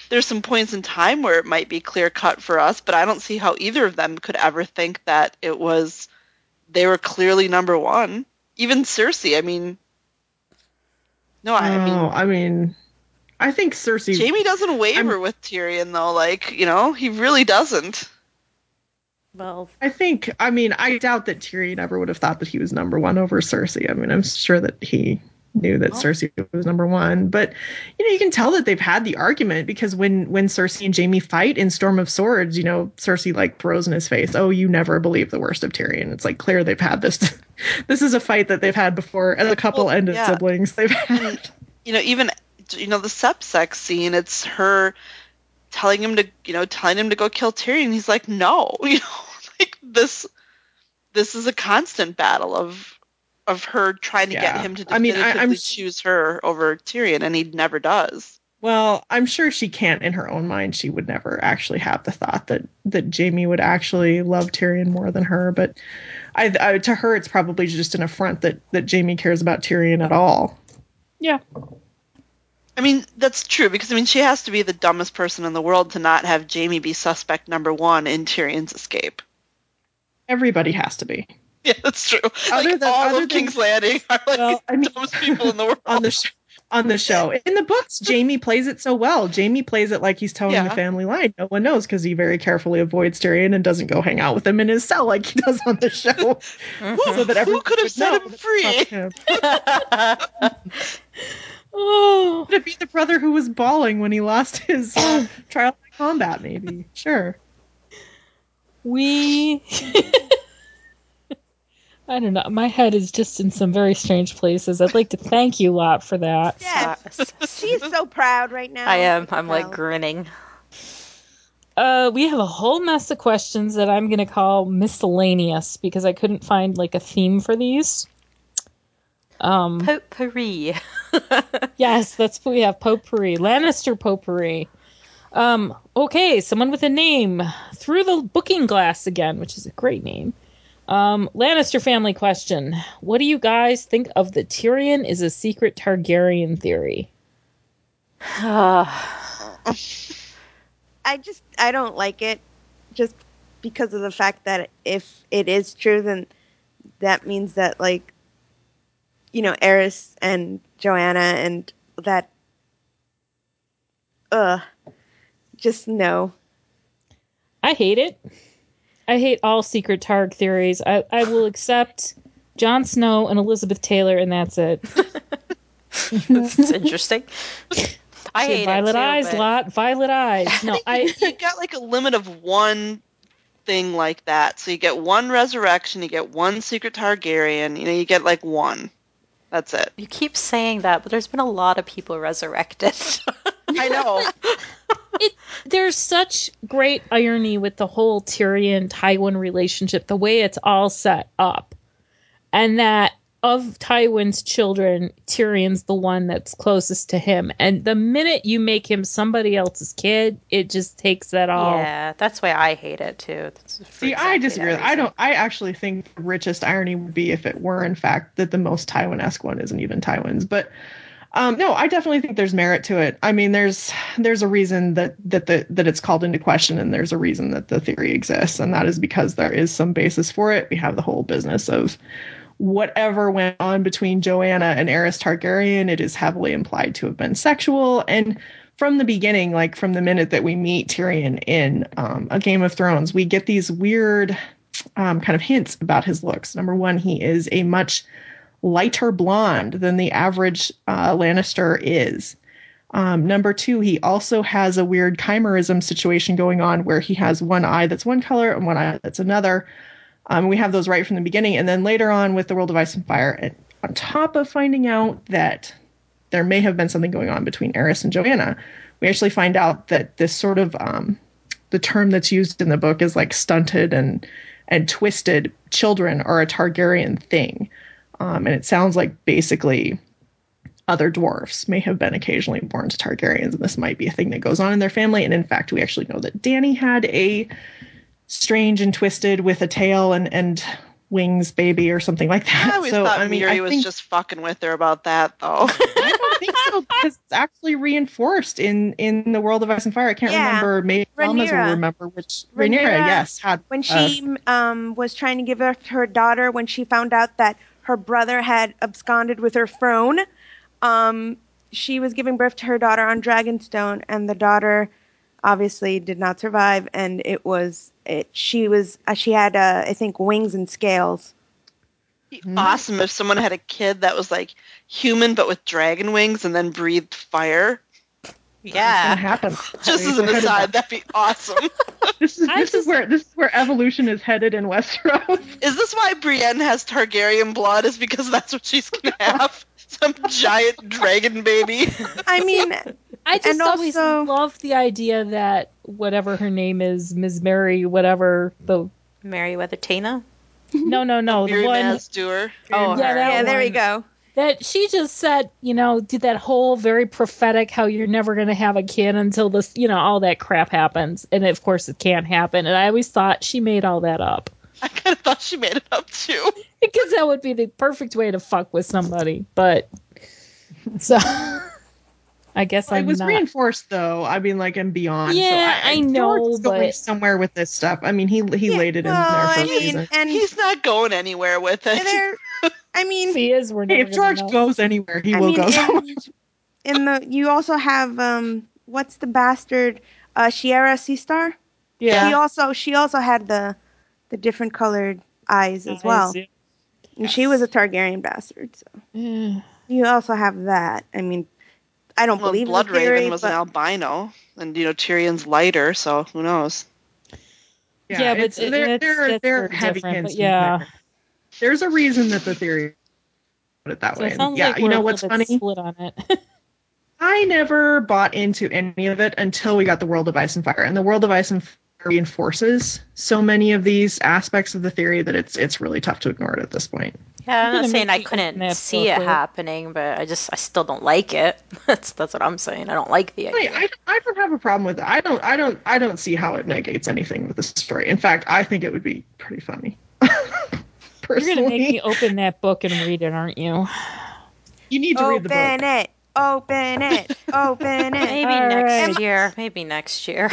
There's some points in time where it might be clear cut for us, but I don't see how either of them could ever think that it was, they were clearly number one. Even Cersei, I mean, no, I, I mean, I mean, I think Cersei. Jaime doesn't waver with Tyrion though. Like, you know, he really doesn't. well, I think. I mean, I doubt that Tyrion ever would have thought that he was number one over Cersei. I mean, I'm sure that he knew that Cersei was number one, but you know, you can tell that they've had the argument because when when Cersei and Jaime fight in Storm of Swords, you know, Cersei like throws in his face, "Oh, you never believe the worst of Tyrion." It's like clear they've had this. <laughs> this is a fight that they've had before, and a couple Well, ended yeah. siblings they've had. you know, even you know the sep sex scene. It's her telling him to, you know, telling him to go kill Tyrion. He's like, no, <laughs> you know, like this. This is a constant battle of of her trying to get him to I mean, I- definitively I'm choose her over Tyrion, and he never does. Well, I'm sure she can't in her own mind. She would never actually have the thought that that Jaime would actually love Tyrion more than her. But I, I to her, it's probably just an affront that that Jaime cares about Tyrion at all. Yeah. I mean, that's true because I mean, she has to be the dumbest person in the world to not have Jaime be suspect number one in Tyrion's escape. Everybody has to be Yeah, that's true. Other like than- all other of than- King's Landing are like Well, I mean- the dumbest people in the world. <laughs> on the sh- on the show. In the books, Jaime plays it so well. Jaime plays it like he's telling Yeah. the family line. No one knows because he very carefully avoids Tyrion and doesn't go hang out with him in his cell like he does on the show. <laughs> so that Who could have set him free? <laughs> not. Oh, Could it be the brother who was bawling when he lost his uh, <clears throat> trial by combat? Maybe. Sure. we. <laughs> I don't know. My head is just in some very strange places. I'd like to thank you, a Lot, for that. Yes. She's so proud right now. I am. I'm like grinning. Uh, we have a whole mess of questions that I'm going to call miscellaneous because I couldn't find like a theme for these. Um, Potpourri. <laughs> <laughs> yes, that's what we have. Potpourri, Lannister potpourri. Um, okay, someone with a name through the booking glass again, which is a great name. Um, Lannister family question: What do you guys think of the Tyrion is a secret Targaryen theory? <sighs> I just I don't like it, just because of the fact that if it is true, then that means that like, you know, Aerys and Joanna and that, uh, just no. I hate it. I hate all secret Targ theories. I, I will accept Jon Snow and Elizabeth Taylor, and that's it. <laughs> It's interesting. I hate violet it too, eyes, but- lot violet eyes. No, I. you got like a limit of one thing like that. So you get one resurrection, you get one secret Targaryen, you know, you get like one. That's it. You keep saying that, but there's been a lot of people resurrected. <laughs> I know. <laughs> it there's such great irony with the whole Tyrion Tywin relationship, the way it's all set up, and that of Tywin's children, Tyrion's the one that's closest to him, and the minute you make him somebody else's kid, it just takes that all. yeah, that's why I hate it too. That's for See, I disagree. I don't. I actually think the richest irony would be if it were, in fact, that the most Tywin-esque one isn't even Tywin's. But um, no, I definitely think there's merit to it. I mean, there's there's a reason that that the that it's called into question, and there's a reason that the theory exists, and that is because there is some basis for it. We have the whole business of whatever went on between Joanna and Aerys Targaryen. It is heavily implied to have been sexual, and from the beginning, like from the minute that we meet Tyrion in um, a Game of Thrones, we get these weird um, kind of hints about his looks. Number one, he is a much lighter blonde than the average uh, Lannister is. Um, number two, he also has a weird chimerism situation going on where he has one eye that's one color and one eye that's another. Um, we have those right from the beginning. And then later on with the World of Ice and Fire, on top of finding out that there may have been something going on between Aerys and Joanna, we actually find out that this sort of um, the term that's used in the book is like stunted and and twisted children are a Targaryen thing. Um, and it sounds like basically other dwarfs may have been occasionally born to Targaryens, and this might be a thing that goes on in their family. And in fact, we actually know that Dany had a strange and twisted with a tail and and wings baby or something like that. I always so thought I mean, Mirri I was think, just fucking with her about that, though. <laughs> I don't think so because it's actually reinforced in in the world of Ice and Fire. I can't Yeah. remember. Maybe Thomas will remember which Rhaenyra, Rhaenyra, yes, had when uh, she um, was trying to give birth to her daughter when she found out that her brother had absconded with her throne um, she was giving birth to her daughter on dragonstone and the daughter obviously did not survive and it was it she was uh, she had uh, i think wings and scales awesome if someone had a kid that was like human but with dragon wings and then breathed fire. gonna Yeah. happen. <laughs> Just as an aside, that'd be awesome. <laughs> This is this is where this is where evolution is headed in Westeros. Is this why Brienne has Targaryen blood? Is because that's what she's gonna <laughs> have? <laughs> Some giant dragon baby. i mean I just always also- love the idea that whatever her name is, Ms. Mary, whatever the Merryweather Taena. no no no the Mirri one Maz Duur. Oh, Yeah, her. that yeah there we go that she just said, you know, did that whole very prophetic how you're never going to have a kid until this, you know, all that crap happens. And of course it can't happen. And I always thought she made all that up <laughs> I kind of thought she made it up too. <laughs> because that would be the perfect way to fuck with somebody. But so <laughs> I guess Well, I'm it was not. reinforced though. I mean, like and beyond. so Yeah, I know, George going but- somewhere with this stuff. I mean, he he Yeah, laid it in there for I a mean, reason. and He's not going anywhere with it. i mean If he is, we're Hey, if George know. goes anywhere, he I will mean, go somewhere. in, in the you also have um what's the bastard uh Shiera Seastar? She Yeah. also she also had the the different colored eyes as well. And she was a Targaryen bastard, so Yeah. you also have that. I mean, I don't Well, believe in Blood theory, Raven was an albino, and you know Tyrion's lighter, so who knows? Yeah, but it's, it- they're it's- they're, it's they're heavy different, hints. yeah. there. There's a reason that the theory put it that So way. it And sounds yeah, like you know what's funny? split on it. <laughs> I never bought into any of it until we got the World of Ice and Fire, and the World of Ice and Fire reinforces so many of these aspects of the theory that it's it's really tough to ignore it at this point. Yeah, I'm gonna not saying I couldn't see it happening, but I just I still don't like it. <laughs> That's that's what I'm saying. I don't like the I, idea. I, I don't have a problem with it. I don't I don't I don't see how it negates anything with the story. In fact, I think it would be pretty funny. <laughs> You're Personally, gonna make me open that book and read it, aren't you? you need to read the book. Open it. Open it. <laughs> Open it. Maybe All next right. year. Maybe next year.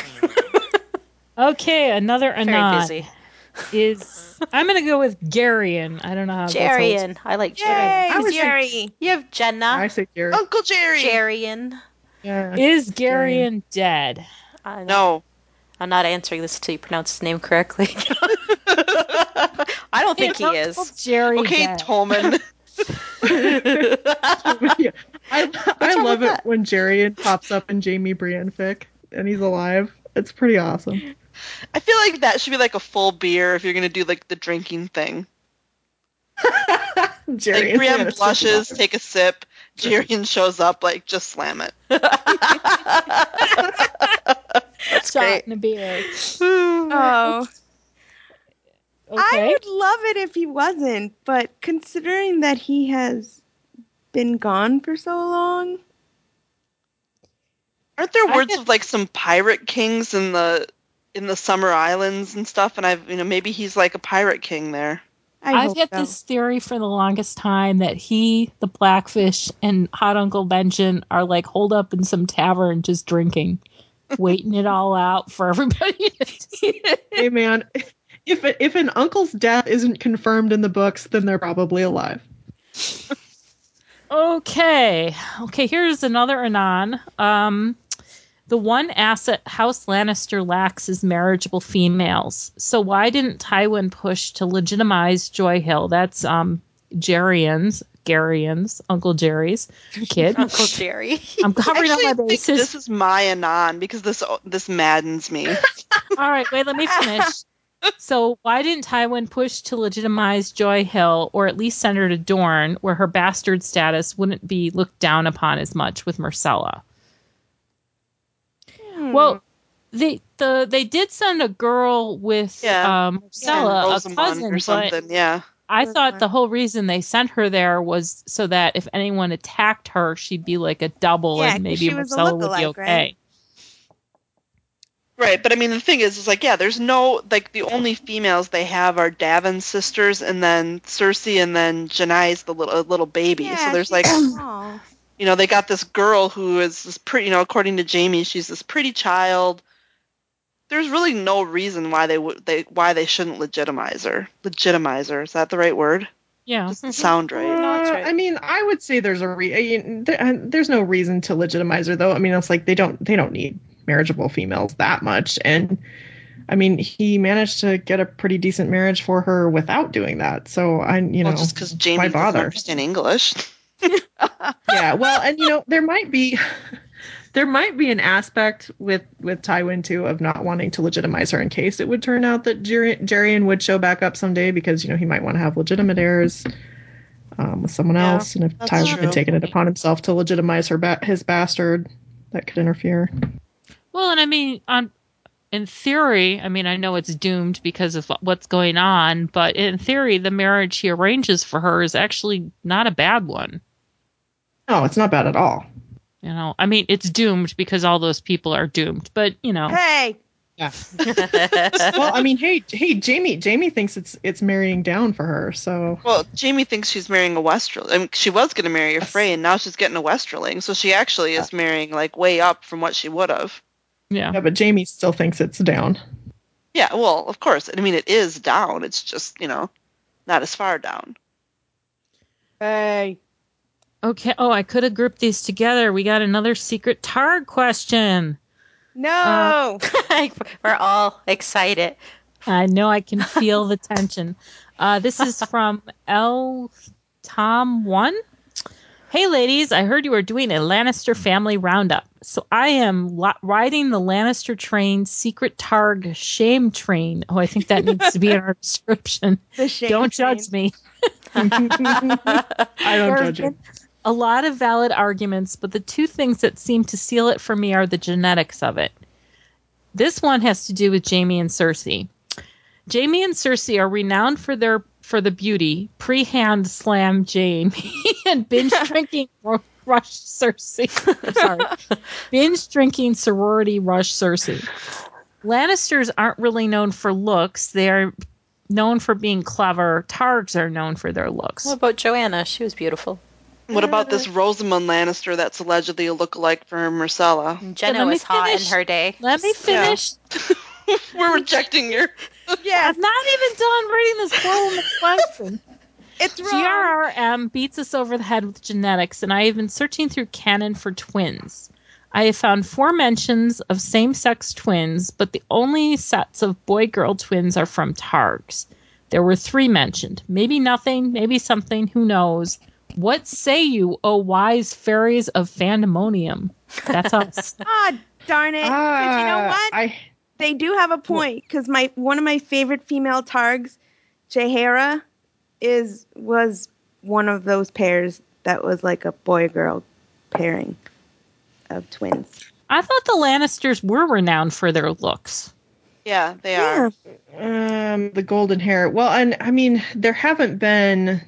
Okay, another Very Anon busy. is I'm gonna go with Garion. I don't know how to Jarian. I like Yay, Jarian. I was Jerry. You have Genna. I say Jerry. Uncle Jerry. Jarian. Yeah. Is Garion dead? I know. No. I'm not answering this until you pronounce his name correctly. <laughs> I don't think he Uncle is. Jerry Okay, dead. Tolman. Yeah. <laughs> <laughs> I I wrong love with it that? when Jarian pops up in Jaime Brienne fic and he's alive. It's pretty awesome. I feel like that should be like a full beer if you're gonna do like the drinking thing. <laughs> Like Brienne blushes, alive. take a sip. <laughs> Tyrion shows up, like just slam it. <laughs> That's Shot great. in a beer. Oh. <sighs> I would love it if he wasn't, but considering that he has been gone for so long, Aren't there I words get- of like some pirate kings in the in the Summer Islands and stuff? And I've you know maybe he's like a pirate king there. I I've had so. this theory for the longest time that he, the Blackfish, and Hot Uncle Benjen are like holed up in some tavern just drinking, <laughs> waiting it all out for everybody. Hey man, if if an uncle's death isn't confirmed in the books, then they're probably alive. <laughs> okay. Okay, here's another Anon. Um, the one asset House Lannister lacks is marriageable females. So why didn't Tywin push to legitimize Joy Hill? That's um Jerry's, Garyon's, Uncle Jerry's kid. <laughs> Uncle Jerry. I'm covering up my bases. this is my anon because this this maddens me. <laughs> All right, wait, let me finish. so, why didn't Tywin push to legitimize Joy Hill, or at least send her to Dorne, where her bastard status wouldn't be looked down upon as much with Myrcella? Hmm. Well, they the they did send a girl with Yeah. um, Myrcella, a cousin, or something. Yeah. I thought the whole reason they sent her there was so that if anyone attacked her, she'd be like a double, Yeah, and maybe Myrcella would be okay. right? Right, but I mean the thing is, is like yeah, there's no like the only females they have are Daven's sisters, and then Cersei, and then Janei's the little little baby. yeah, so there's like. <clears throat> you know they got this girl who is this pretty you know according to Jaime she's this pretty child. There's really no reason why they would they why they shouldn't legitimize her. Legitimize her is that the right word? Yeah. Doesn't sound right. No, Uh, right. I mean, I would say there's a re- I mean, there, uh, there's no reason to legitimize her though. I mean, it's like they don't they don't need marriageable females that much, and I mean, he managed to get a pretty decent marriage for her without doing that. So I, you well, know, just because Jaime why doesn't understand English. <laughs> yeah, well, and you know, there might be there might be an aspect with with Tywin too of not wanting to legitimize her in case it would turn out that Jer- would show back up someday because you know he might want to have legitimate heirs um, with someone Yeah, else, and if Tywin true. had taken it upon himself to legitimize her ba- his bastard, that could interfere. Well, and I mean, on in theory, I mean, I know it's doomed because of what's going on, but in theory, the marriage he arranges for her is actually not a bad one. No, it's not bad at all. You know, I mean, it's doomed because all those people are doomed, but you know, Hey, Yeah. <laughs> well, I mean, hey, hey, Jaime, Jaime thinks it's it's marrying down for her, so Well, Jaime thinks she's marrying a Westerling. I mean, she was going to marry a Frey, and now she's getting a Westerling. So she actually is marrying like way up from what she would have. yeah. yeah, but Jaime still thinks it's down. Yeah, well, of course. I mean, it is down. It's just you know, not as far down. hey. Okay. Oh, I could have grouped these together. We got another secret Targ question. No. <laughs> We're all excited. I know I can feel the tension. Uh, this is <laughs> from L Tom One. Hey, ladies! I heard you were doing a Lannister family roundup, so I am lo- riding the Lannister train secret Targ shame train. Oh, I think that needs to be in our <laughs> description. Don't train. judge me. I don't judge you. A lot of valid arguments, but the two things that seem to seal it for me are the genetics of it. This one has to do with Jaime and Cersei. Jaime and Cersei are renowned for their for the beauty, pre-hand slam Jaime <laughs> and binge <laughs> drinking ru- rush Cersei. <laughs> Sorry, binge drinking sorority rush Cersei. Lannisters aren't really known for looks; they are known for being clever. Targs are known for their looks. What about Joanna? She was beautiful. What about this Rosamund Lannister that's allegedly a lookalike for Myrcella? Genna let me was hot in finish. her day. Let me finish. <laughs> We're rejecting your. <laughs> Yes, I'm not even done reading this poem question. <laughs> it's wrong. GRRM beats us over the head with genetics, and I have been searching through canon for twins. I have found four mentions of same sex twins, but the only sets of boy girl twins are from Targs. There were three mentioned. Maybe nothing, maybe something, who knows? What say you, O wise fairies of Fandemonium? That's us. <laughs> Ah, darn it! but you know Ah, what? I they do have a point because my one of my favorite female targs, Jaehaera, is was one of those pairs that was like a boy girl pairing of twins. I thought the Lannisters were renowned for their looks. Yeah, they are. um the golden hair. Well, and I mean there haven't been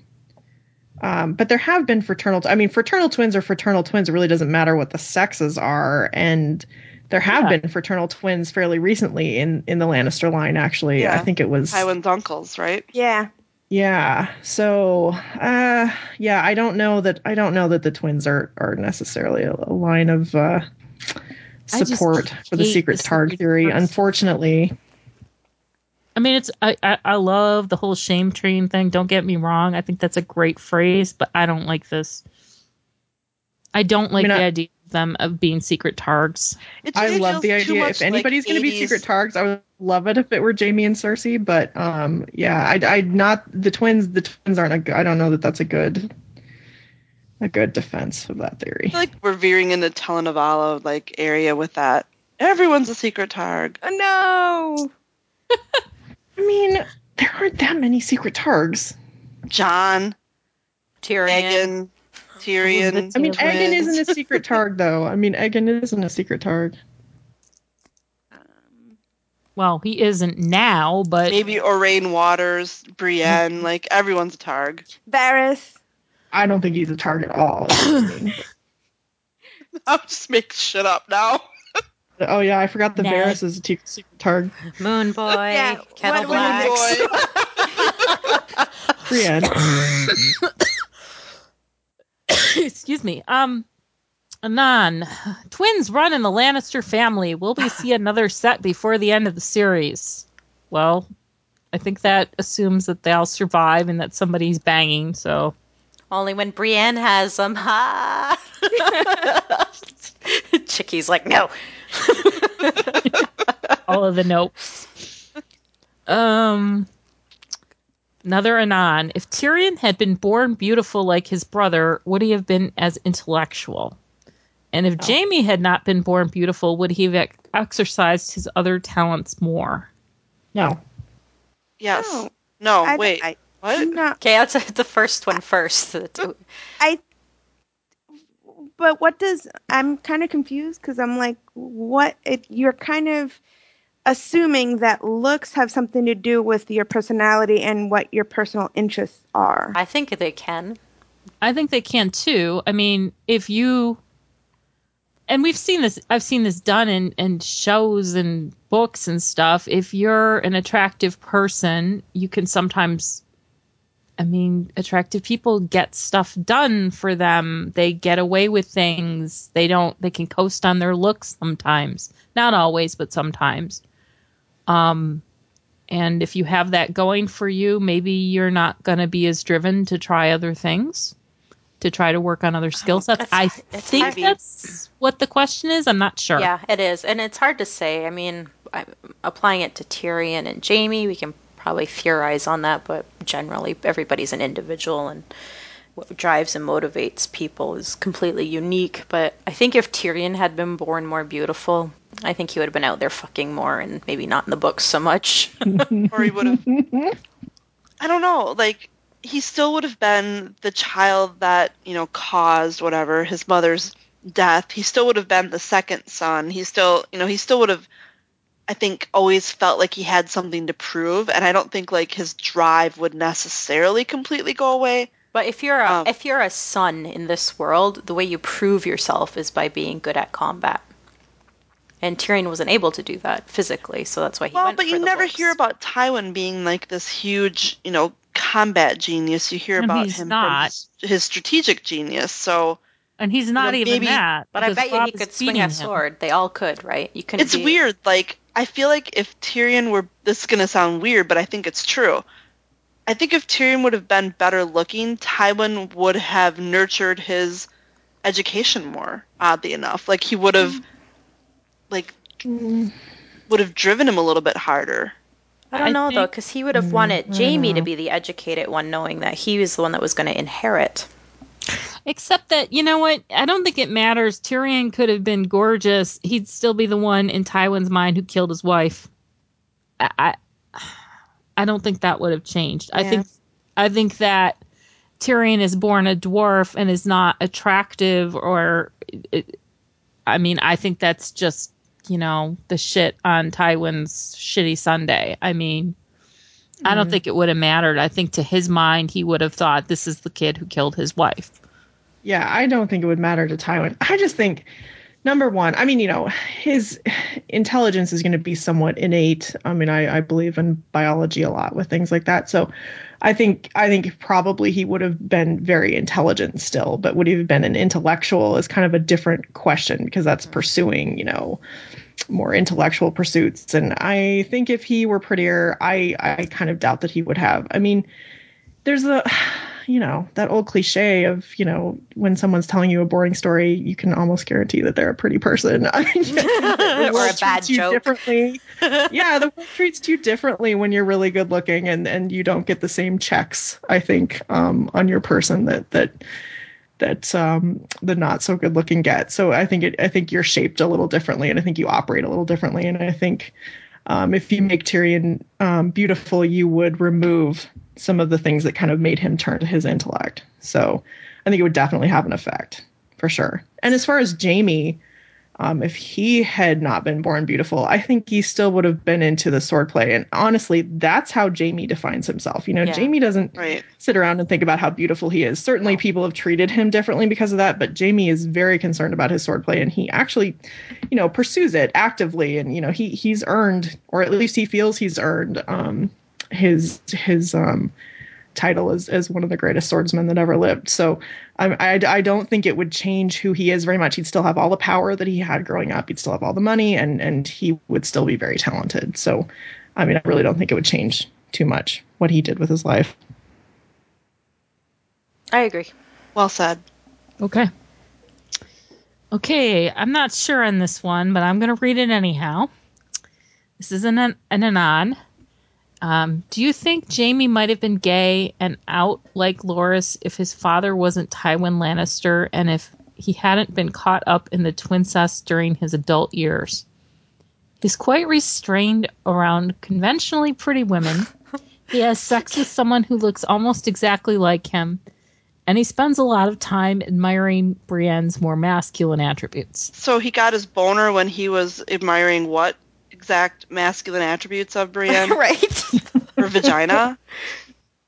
um but there have been fraternal I mean fraternal twins or fraternal twins it really doesn't matter what the sexes are and there have Yeah. been fraternal twins fairly recently in in the Lannister line actually. Yeah. I think it was Tywin's uncles, right? Yeah, Yeah. So, uh yeah, I don't know that I don't know that the twins are are necessarily a, a line of uh support for the secret the target secret theory. Targs. Unfortunately, I mean, it's I, I I love the whole shame train thing. Don't get me wrong. I think that's a great phrase, but I don't like this. I don't like mean, the I- idea of them of being secret targs. I love the idea. If anybody's like going to be secret targs, I would love it if it were Jaime and Cersei. But um, yeah, I, I not the twins. The twins aren't a good. I don't know that that's a good a good defense of that theory. I feel like we're veering in into telenovela like area with that. Everyone's a secret targ. oh no! <laughs> I mean, there aren't that many secret targs. Jon, Tyrion. Megan, Tyrion. I mean, Twins. <laughs> Aegon isn't a secret targ though. I mean, Aegon isn't a secret targ. Well, he isn't now, but Maybe Aurane Waters, Brienne, hmm. like everyone's a targ. Varys. I don't think he's a targ at all. I mean, I'm just making shit up now. Oh yeah, I forgot the Ned. Varys is a t- secret targ. <laughs> Moon Boy. <laughs> Yeah, Kettle what- what Black. is Brienne. <coughs> excuse me. Um, Anon, twins run in the Lannister family. Will we see another set before the end of the series? Well, I think that assumes that they all survive and that somebody's banging. So Only when Brienne has them. <laughs> Ha! <laughs> Chickie's like, no. <laughs> all of the notes. Um, another Anon. If Tyrion had been born beautiful like his brother, would he have been as intellectual? And if Jaime had not been born beautiful, would he have ex- exercised his other talents more? No. Yes. No. No, I- wait. I, what? no, Okay, that's the first one first. <laughs> I. But what does I'm kind of confused because I'm like, what? It, you're kind of assuming that looks have something to do with your personality and what your personal interests are. I think they can. I think they can too. I mean, if you and we've seen this I've seen this done in, in shows and books and stuff. If you're an attractive person, you can sometimes I mean, attractive people get stuff done for them. They get away with things. They don't they can coast on their looks sometimes. Not always, but sometimes. Um and if you have that going for you, maybe you're not going to be as driven to try other things to try to work on other skill sets. That's- I think heavy. that's what the question is. I'm not sure. Yeah, it is, and it's hard to say. I mean, I'm applying it to Tyrion and Jaime, we can probably theorize on that, but generally, everybody's an individual, and what drives and motivates people is completely unique. But I think if Tyrion had been born more beautiful, I think he would have been out there fucking more, and maybe not in the books so much. <laughs> or he would have. <laughs> I don't know. Like he still would have been the child that you know caused whatever his mother's death. He still would have been the second son. He still, you know, he still would have. I think always felt like he had something to prove, and I don't think like his drive would necessarily completely go away. But if you're a, Um, if you're a son in this world, the way you prove yourself is by being good at combat. And Tyrion wasn't able to do that physically, so that's why he Well, went but for you the never books. hear about Tywin being like this huge, you know, combat genius. You hear And about him not. from his, his strategic genius. So And he's not know, even maybe- that. But I because bet you he could swing feeding a him. sword. They all could, right? You can. it's be, weird. Like I feel like if Tyrion were this is gonna sound weird, but I think it's true. I think if Tyrion would have been better looking, Tywin would have nurtured his education more. Oddly enough, like he would have, like, would have driven him a little bit harder. I don't I know though, because he would have wanted Jaime to be the educated one, knowing that he was the one that was going to inherit. Except that, you know what? I don't think it matters. Tyrion could have been gorgeous. He'd still be the one in Tywin's mind who killed his wife. I I, I don't think that would have changed. I think I think that Tyrion is born a dwarf and is not attractive or it, I mean, I think that's just, you know, the shit on Tywin's shitty Sunday. I mean, I don't mm-hmm. think it would have mattered. I think to his mind, he would have thought this is the kid who killed his wife. Yeah, I don't think it would matter to Tywin. I just think number one, I mean, you know, his intelligence is going to be somewhat innate. I mean, I, I believe in biology a lot with things like that. So I think I think probably he would have been very intelligent still, but would he have been an intellectual is kind of a different question because that's mm-hmm. pursuing, you know, more intellectual pursuits. And I think if he were prettier, I I kind of doubt that he would have. I mean, there's a <sighs> you know that old cliche of you know when someone's telling you a boring story you can almost guarantee that they're a pretty person <laughs> I mean, <laughs> the Or a bad joke. differently <laughs> yeah the world treats you differently when you're really good looking and and you don't get the same checks i think um on your person that that that um the not so good looking get so i think it i think you're shaped a little differently and i think you operate a little differently and i think um, if you make Tyrion um, beautiful, you would remove some of the things that kind of made him turn to his intellect. So I think it would definitely have an effect for sure. And as far as Jaime, um, if he had not been born beautiful, I think he still would have been into the swordplay. And honestly, that's how Jaime defines himself. You know, Yeah. Jaime doesn't Right. sit around and think about how beautiful he is. Certainly, people have treated him differently because of that, but Jaime is very concerned about his swordplay, and he actually, you know, pursues it actively. And you know, he he's earned, or at least he feels he's earned, um, his his um, title as as one of the greatest swordsmen that ever lived. So I, I I don't think it would change who he is very much. He'd still have all the power that he had growing up. He'd still have all the money, and and he would still be very talented. So, I mean, I really don't think it would change too much what he did with his life. I agree. Well said. Okay. Okay, I'm not sure on this one, but I'm going to read it anyhow. This is an an anon. Um, do you think Jaime might have been gay and out like Loras if his father wasn't Tywin Lannister and if he hadn't been caught up in the twincest during his adult years? He's quite restrained around conventionally pretty women. He has sex with someone who looks almost exactly like him, and he spends a lot of time admiring Brienne's more masculine attributes. So he got his boner when he was admiring what exact masculine attributes of Brienne <laughs> right. <laughs> or vagina?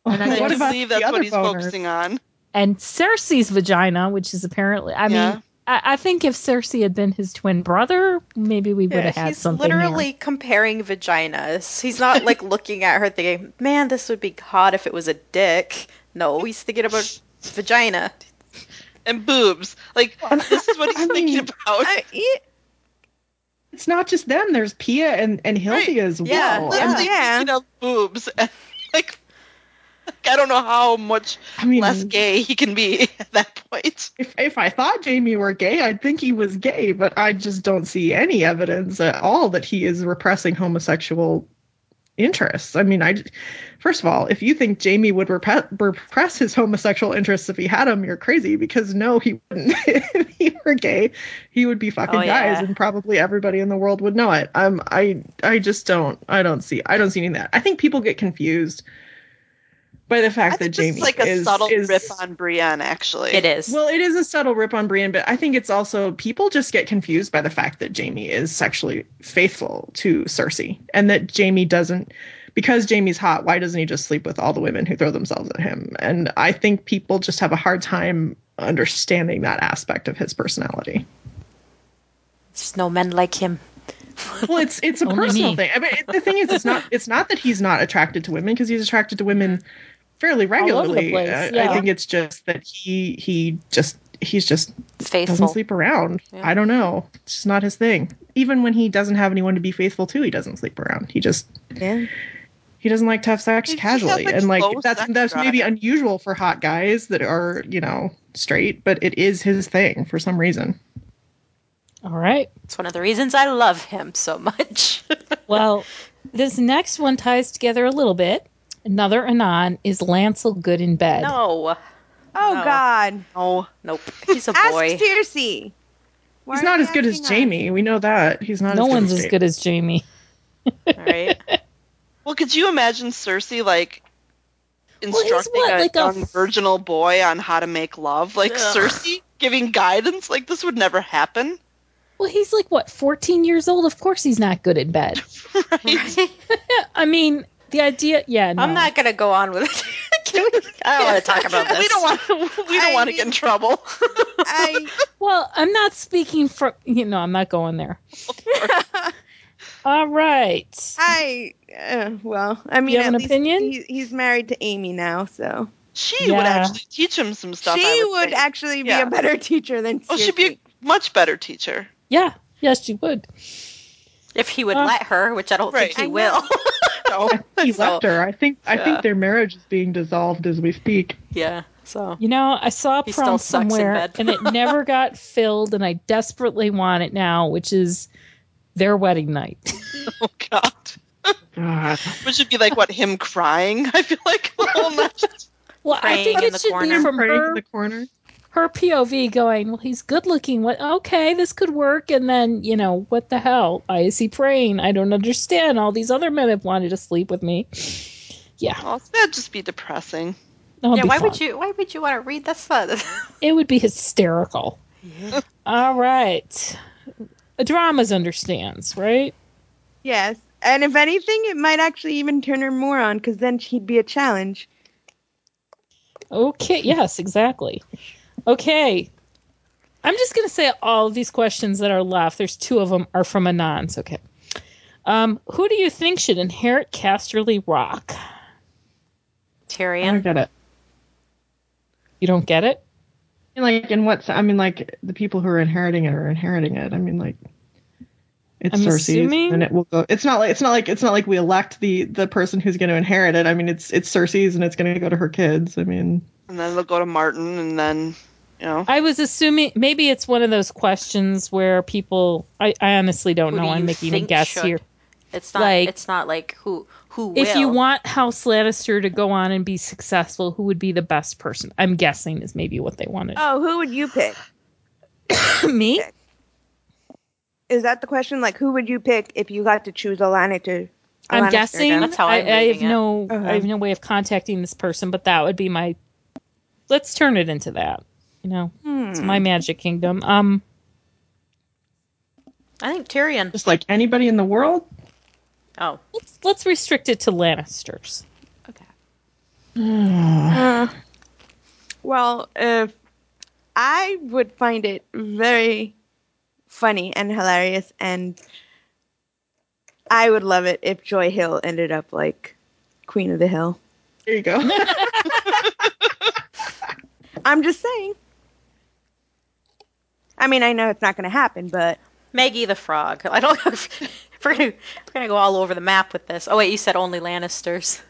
Oh, and I I what believe that's what he's boners? focusing on. and Cersei's vagina, which is apparently, I Yeah. mean, I, I think if Cersei had been his twin brother, maybe we would Yeah, have had something. he's something. literally here. comparing vaginas. He's not <laughs> like looking at her thinking, "Man, this would be hot if it was a dick." No, he's thinking about vagina. And boobs. Like this is what he's I mean, thinking about. It's not just them. There's Pia and and Hildy Right. as Yeah, well. yeah. Literally yeah. thinking of boobs. And, like I don't know how much I mean, less gay he can be <laughs> at that point. if if I thought Jaime were gay, I'd think he was gay, but I just don't see any evidence at all that he is repressing homosexual interests. I mean, I first of all, if you think Jaime would repress his homosexual interests if he had them, you're crazy because no, he wouldn't. <laughs> if he were gay, he would be fucking Oh, guys, and probably everybody in the world would know it. Um, I I just don't. I don't see. I don't see any of that. I think people get confused by the fact I that think this Jaime is like a is, subtle is rip on Brienne, actually. It is. well, it is a subtle rip on Brienne, but I think it's also people just get confused by the fact that Jaime is sexually faithful to Cersei, and that Jaime doesn't, because Jaime's hot. Why doesn't he just sleep with all the women who throw themselves at him? And I think people just have a hard time understanding that aspect of his personality. There's no men like him. Well, it's it's a <laughs> Only personal me. thing. I mean, it, the thing is, it's not it's not that he's not attracted to women because he's attracted to women fairly over the regularly. place, I- I think it's just that he he just he's just Faithful. doesn't sleep around. Yeah. I don't know. It's just not his thing. Even when he doesn't have anyone to be faithful to, he doesn't sleep around. He just Yeah. he doesn't like to have sex He just has, casually. like, and like low that's sex that's maybe unusual for hot guys that are, you know, straight, but it is his thing for some reason. All right. It's one of the reasons I love him so much. <laughs> Well, this next one ties together a little bit. Another Anon is Lancel good in bed? no. Oh No. God. Oh, Nope. He's a boy. <laughs> Ask boy. Cersei. Why he's not as good as asking us? Jaime. We know that. He's not no as good one's as as Jaime. good as Jaime. All right. <laughs> well, could you imagine Cersei like he's instructing what, a like a young f- virginal boy on how to make love? Like Ugh. Cersei giving guidance? Like this would never happen, Well, he's like what, 14 years old? Of course he's not good in bed. <laughs> right? I mean, the idea, yeah, no. I'm not gonna go on with it. Can <laughs> we? I don't want to talk about this. we don't want we don't I want to get in trouble. <laughs> I <laughs> Well, I'm not speaking for you know, I'm not going there. All right. I uh, well, I mean, you have an opinion? He, he's married to Amy now, so She would actually teach him some stuff. she I would, would, think. actually be Yeah. a better teacher than. Oh, she'd be a much better teacher. Yeah, yes, she would. If he would Uh, let her, which I don't Right. think he will. <laughs> No, He So- left her. I think I Yeah. think their marriage is being dissolved as we speak. yeah. So You know, I saw a He still prompt somewhere and it never <laughs> got filled, and I desperately want it now, which is their wedding night. <laughs> oh god. God. Which should be like what him crying. I feel like the whole night. Well, I think it should corner. be from Praying in her, the corner. Her POV going, well, he's good looking. What? Okay, this could work. And then, you know, what the hell? Why is he praying? I don't understand. All these other men have wanted to sleep with me. Yeah. Oh, that'd just be depressing. that would yeah, be why fun. would you? Why would you want to read this? one? <laughs> It would be hysterical. <laughs> All right. Dramas understands, right? Yes, and if anything, it might actually even turn her more on, because then she'd be a challenge. Okay, yes, exactly. Okay. I'm just going to say all of these questions that are left. There's two of them are from Anons. Okay. Um, who do you think should inherit Casterly Rock? Tyrion. I don't get it. You don't get it? And like in what? I mean, like the people who are inheriting it are inheriting it. I mean, like it's I'm Cersei's, assuming- and it will go. It's not like it's not like it's not like we elect the the person who's going to inherit it. I mean, it's it's Cersei's, and it's going to go to her kids. I mean, And then they'll go to Martyn, and then you know. I was assuming maybe it's one of those questions where people. I, I honestly don't Who do know. I'm making a guess should? here. It's not. Like- it's not like who who If you want House Lannister to go on and be successful, who would be the best person? I'm guessing is maybe what they wanted. Oh, who would you pick? <coughs> Me? Is that the question? Like, who would you pick if you got to choose a Lannister? a I'm Lannister guessing. That's how I'm I, I have it. no. Uh-huh. I have no way of contacting this person, but that would be my. Let's turn it into that. You know, it's Hmm. my magic kingdom. Um, I think Tyrion. just like anybody in the world. Oh, let's let's restrict it to Lannisters. okay. <sighs> Uh, well, if I would find it very funny and hilarious, and I would love it if Joy Hill ended up like Queen of the Hill. There you go. <laughs> <laughs> I'm just saying. I mean, I know it's not going to happen, but Maggie the Frog. I don't <laughs> know if, if we're gonna we're gonna go all over the map with this. Oh wait, you said only Lannisters.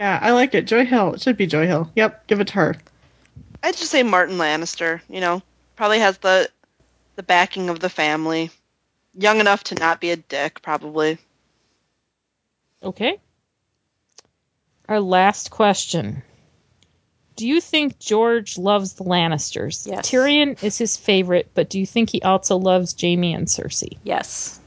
Yeah, I like it. Joy Hill. It should be Joy Hill. Yep, give it to her. I'd just say Martyn Lannister. You know, probably has the the backing of the family. Young enough to not be a dick, probably. Okay. Our last question. Do you think George loves the Lannisters? Yes. Tyrion is his favorite, but do you think he also loves Jaime and Cersei? Yes.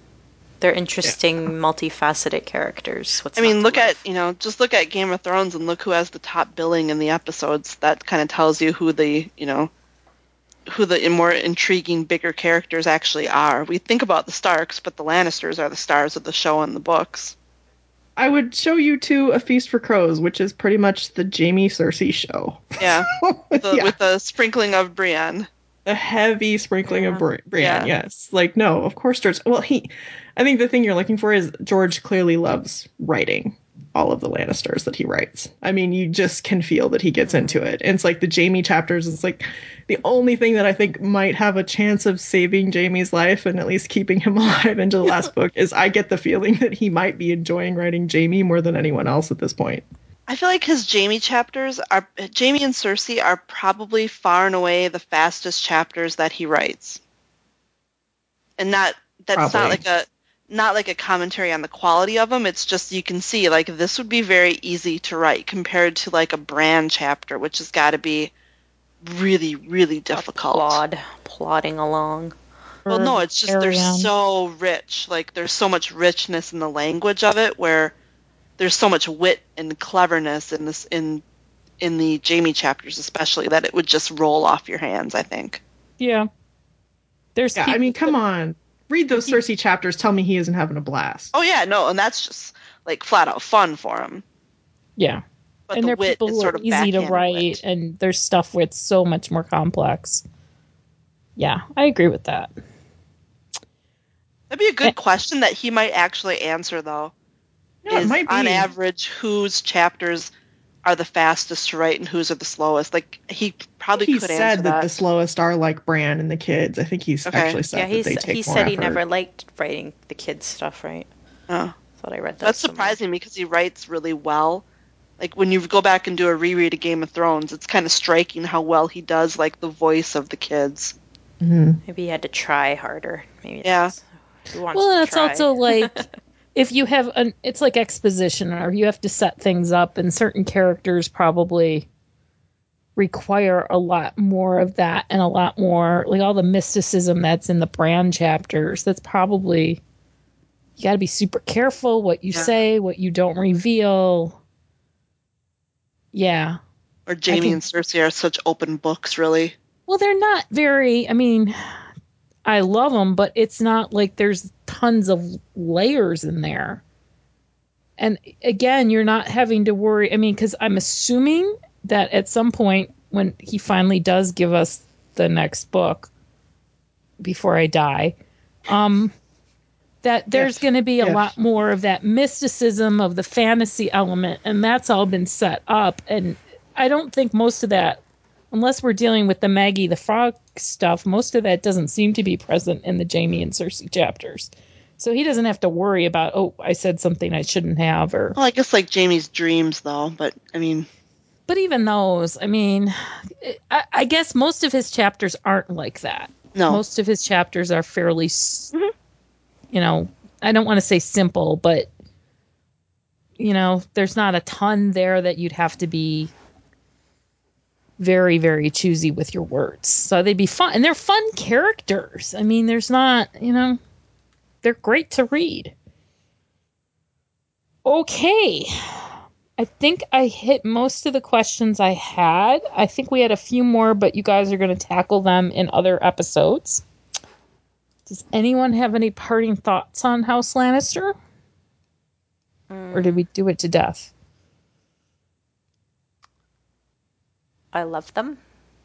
They're interesting, multifaceted characters. What's I mean, look love? at you know, just look at Game of Thrones and look who has the top billing in the episodes. That kind of tells you who the you know, who the more intriguing, bigger characters actually are. We think about the Starks, but the Lannisters are the stars of the show and the books. I would show you to A Feast for Crows, which is pretty much the Jaime Cersei show. Yeah, with <laughs> the, Yeah. with the sprinkling of Brienne. a heavy sprinkling of Bri- Brienne. Yeah. Yes, like no, of course George. Well, he, I think the thing you're looking for is George clearly loves writing all of the Lannisters that he writes. I mean, you just can feel that he gets into it. And it's like the Jaime chapters. It's like the only thing that I think might have a chance of saving Jaime's life and at least keeping him <laughs> alive into the last book is I get the feeling that he might be enjoying writing Jaime more than anyone else at this point. I feel like his Jaime chapters are Jaime and Cersei are probably far and away the fastest chapters that he writes. And not that's Probably. not like a not like a commentary on the quality of them. It's just you can see like this would be very easy to write compared to like a Bran chapter, which has got to be really really difficult. Plod, plodding along. Well, no, it's just they're on. so rich. Like there's so much richness in the language of it, where there's so much wit and cleverness in this in in the Jaime chapters, especially that it would just roll off your hands. I think. Yeah. There's Yeah, I mean, come <laughs> on, read those Cersei chapters. Tell me he isn't having a blast. Oh yeah, no, and that's just like flat out fun for him. yeah. But and the they're wit people is who sort are of easy to write, wit. and there's stuff where it's so much more complex. Yeah, I agree with that. That'd be a Eh. good question that he might actually answer though. Yeah, it is might be. on average whose chapters are the fastest to write and whose are the slowest? Like he probably he could said answer that. that. the slowest are like Bran and the kids. I think he's Okay. actually said yeah, that he's, they take he more said he never liked writing the kids stuff, right? Oh. Thought I read that. That's somewhere. surprising because he writes really well. Like when you go back and do a reread of Game of Thrones, it's kind of striking how well he does like the voice of the kids. Mhm. Maybe he had to try harder. Maybe. Yeah. That's, Well, to that's try? also like <laughs> if you have an it's like exposition or you have to set things up and certain characters probably require a lot more of that and a lot more like all the mysticism that's in the Bran chapters that's probably you got to be super careful what you Yeah. say what you don't reveal yeah Or Jaime can- and Cersei are such open books, really. Well, they're not very. I mean, I love them, but it's not like there's tons of layers in there. And again, you're not having to worry. I mean, because I'm assuming that at some point when he finally does give us the next book before I die, um, that there's If- going to be a if. lot more of that mysticism of the fantasy element, and that's all been set up. And I don't think most of that unless we're dealing with the Maggie the Frog stuff, most of that doesn't seem to be present in the Jaime and Cersei chapters. So he doesn't have to worry about, oh, I said something I shouldn't have, or. Well, I guess like Jaime's dreams, though. But I mean, But even those, I mean, I, I guess most of his chapters aren't like that. no. Most of his chapters are fairly, s mm-hmm. you know, I don't want to say simple, but you know, there's not a ton there that you'd have to be very, very choosy with your words. So they'd be fun, and they're fun characters. I mean, there's not, you know, they're great to read. Okay. I think I hit most of the questions I had. I think we had a few more, but you guys are going to tackle them in other episodes. Does anyone have any parting thoughts on House Lannister? Mm. Or did we do it to death? I love them.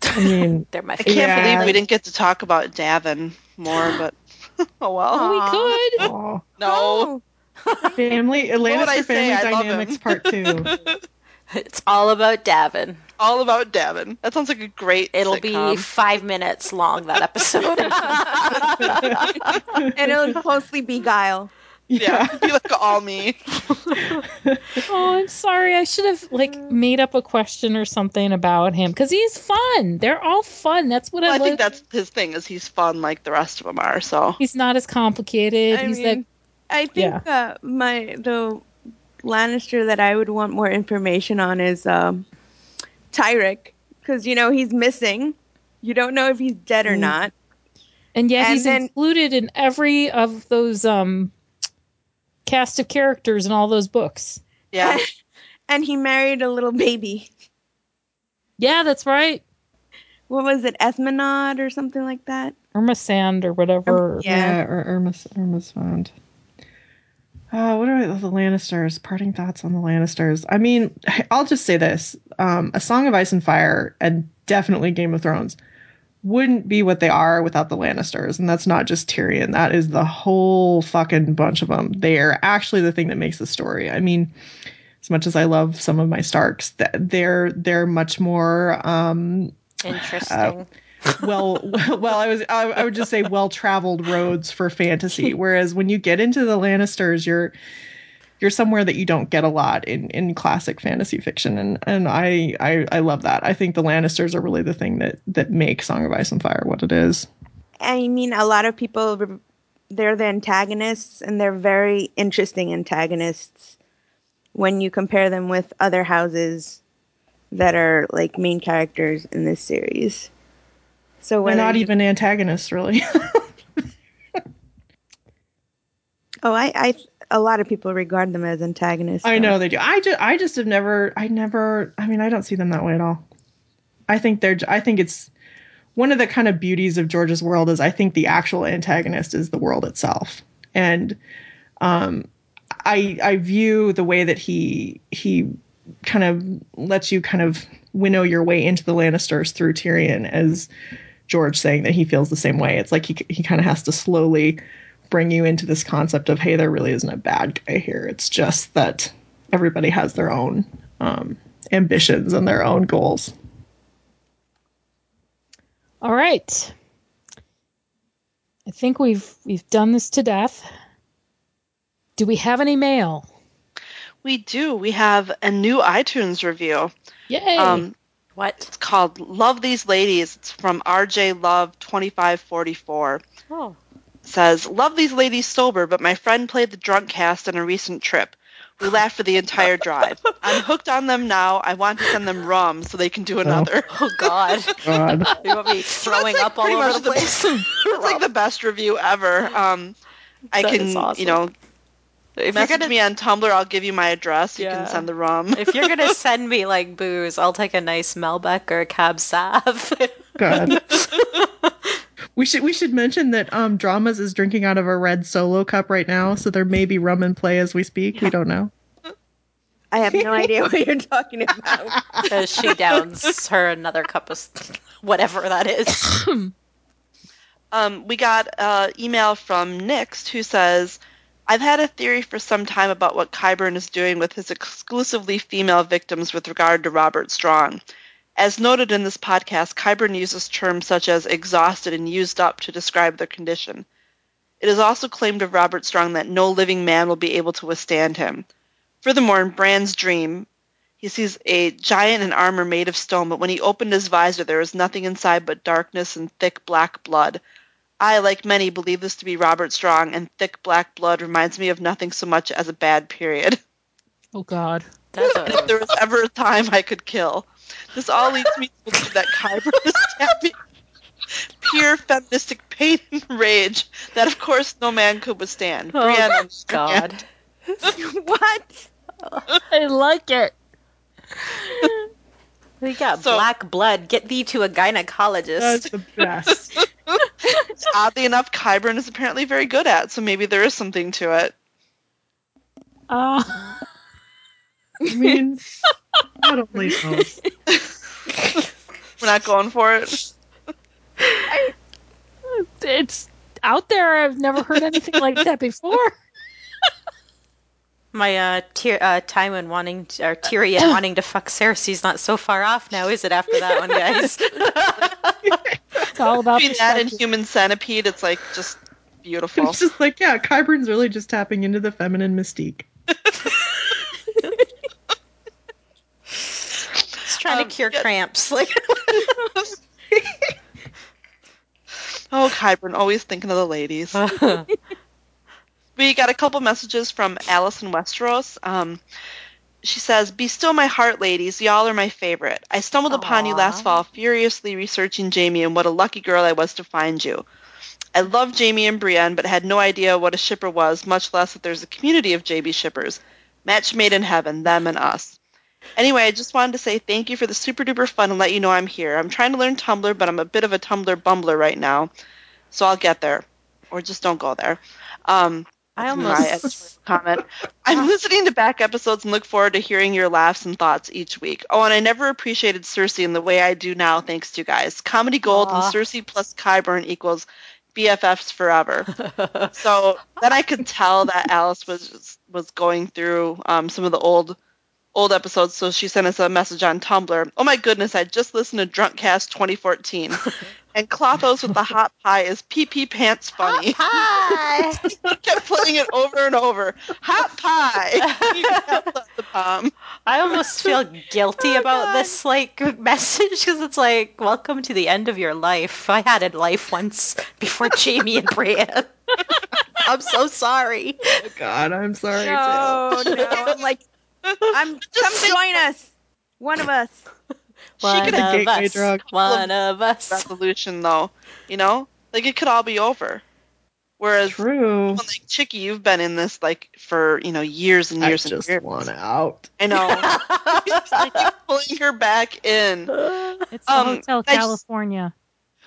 I mean, <laughs> They're my I can't believe we didn't get to talk about Daven more, but <laughs> oh well. Oh, we could. aw, <laughs> No. Family would I Lannister family I love dynamics part two. <laughs> It's all about Daven. All about Daven. That sounds like a great It'll be five minutes long, that episode. <laughs> and it'll mostly be Guile. Yeah, be like all me. <laughs> Oh, I'm sorry. I should have like made up a question or something about him because he's fun. They're all fun. That's what Well, I I think like. that's his thing is he's fun like the rest of them are. So He's not as complicated. I he's mean, like I think uh, my the Lannister that I would want more information on is um, Tyrek, because you know he's missing. You don't know if he's dead or Mm. not. And yet And he's then- included in every of those um cast of characters in all those books. <laughs> yeah, And he married a little baby. Yeah, that's right. What was it, Ethmanod or something like that? Ermesande or whatever. Yeah. or Irma's Irma's fond. Uh, what are the Lannisters? Parting thoughts on the Lannisters. I mean, I'll just say this: um, A Song of Ice and Fire, and definitely Game of Thrones, wouldn't be what they are without the Lannisters. And that's not just Tyrion; that is the whole fucking bunch of them. They are actually the thing that makes the story. I mean, as much as I love some of my Starks, they're they're much more um, Interesting. Well <laughs> well i was I, I would just say well traveled roads for fantasy. <laughs> Whereas when you get into the lannisters you're you're somewhere that you don't get a lot in in classic fantasy fiction. And and i i, I love that. I think the lannisters are really the thing that that make song of ice and fire what it is. I mean, a lot of people they're the antagonists, and they're very interesting antagonists when you compare them with other houses that are like main characters in this series. So they're not even antagonists really <laughs> oh, I, I, a lot of people regard them as antagonists. i know they do i just i just have never i never i mean i don't see them that way at all i think they're i think it's one of the kind of beauties of George's world is I think the actual antagonist is the world itself. And um, I I view the way that he he kind of lets you kind of winnow your way into the Lannisters through Tyrion as George saying that he feels the same way. It's like he he kind of has to slowly bring you into this concept of hey, there really isn't a bad guy here. It's just that everybody has their own um, ambitions and their own goals. All right. I think we've we've done this to death. Do we have any mail? we do. We have a new iTunes review. Yay! Um, what? it's called "Love These Ladies." It's from RJ Love twenty five forty four. Oh. says, Love these ladies sober, but my friend played the drunk cast on a recent trip. We laughed for the entire drive. I'm hooked on them now. I want to send them rum so they can do another. <laughs> Oh God. <laughs> God. you want me throwing up all over much the the- place? it's like the best review ever. Um, I That can, is awesome. you know, if you're gonna me on Tumblr. I'll give you my address. You Yeah. can send the rum. if you're gonna <laughs> send me like booze, I'll take a nice Malbec or a Cab Sav. <laughs> God. we should we should mention that um dramas is drinking out of a red solo cup right now, so there may be rum in play as we speak. We don't know. I have no idea what you're talking about. <laughs> As she downs her another cup of whatever that is. <coughs> Um, we got an email from Nix who says, I've had a theory for some time about what Qyburn is doing with his exclusively female victims with regard to Robert Strong. As noted in this podcast, Qyburn uses terms such as exhausted and used up to describe their condition. It is also claimed of Robert Strong that no living man will be able to withstand him. Furthermore, in Bran's dream, he sees a giant in armor made of stone, but when he opened his visor, there was nothing inside but darkness and thick black blood. I, like many, believe this to be Robert Strong, and thick black blood reminds me of nothing so much as a bad period. oh God. That's <laughs> And if there was ever a time I could kill. This all leads me to believe that Qyburn <laughs> is tapping pure feministic pain and rage that, of course, no man could withstand. Oh, Brienne, on the other God. <laughs> what? I like it. We got So- black blood. Get thee to a gynecologist. That's the best. Oddly enough, Qyburn is apparently very good at, so maybe there is something to it. Uh, I mean, not only knows. We're not going for it. it's out there. I've never heard anything like that before. My uh, Tyr- uh Tywin wanting to, or Tyrion <coughs> wanting to fuck Cersei's not so far off now, is it? After that one, guys. <laughs> It's all about Between that and. Human Centipede, it's like just beautiful. It's just like, yeah, Qyburn's really just tapping into the feminine mystique. He's trying Um, to cure yeah. cramps. Like <laughs> Oh, Qyburn, always thinking of the ladies. <laughs> we got a couple messages from Alice in Westeros. Um, she says, Be still my heart, ladies. Y'all are my favorite. I stumbled upon you last fall, furiously researching Jaime, and what a lucky girl I was to find you. I love Jaime and Brienne, but had no idea what a shipper was, much less that there's a community of JB shippers. Match made in heaven, them and us. Anyway, I just wanted to say thank you for the super duper fun and let you know I'm here. I'm trying to learn Tumblr, but I'm a bit of a Tumblr bumbler right now, so I'll get there. Or just don't go there. Um, I almost comment. I'm <laughs> listening to back episodes and look forward to hearing your laughs and thoughts each week. Oh, and I never appreciated Cersei in the way I do now, thanks to you guys. Comedy gold Aw. and Cersei plus Qyburn equals BFFs forever. <laughs> so then I could tell that Alice was was going through um, some of the old old episodes. So she sent us a message on Tumblr. Oh my goodness! I just listened to Drunkcast 2014, <laughs> and Clothos with the <laughs> hot pie is pee pee pants funny. Hi. <laughs> kept playing it over and over. Hot pie. You can't let the palm. I almost feel guilty Oh, about God. this like <laughs> message because it's like, welcome to the end of your life. I had a life once before Jaime and Brienne. I'm so sorry. Oh God, I'm sorry. No, no. I'm like, I'm come say- join us. One of us. She One could a of gateway us. drug. One of us. resolution though. You know, like it could all be over. Whereas True. someone like Chicky, you've been in this like for you know years and years I years and just years. want out. I know. I keep pulling her back in. It's Um, Hotel I just- California.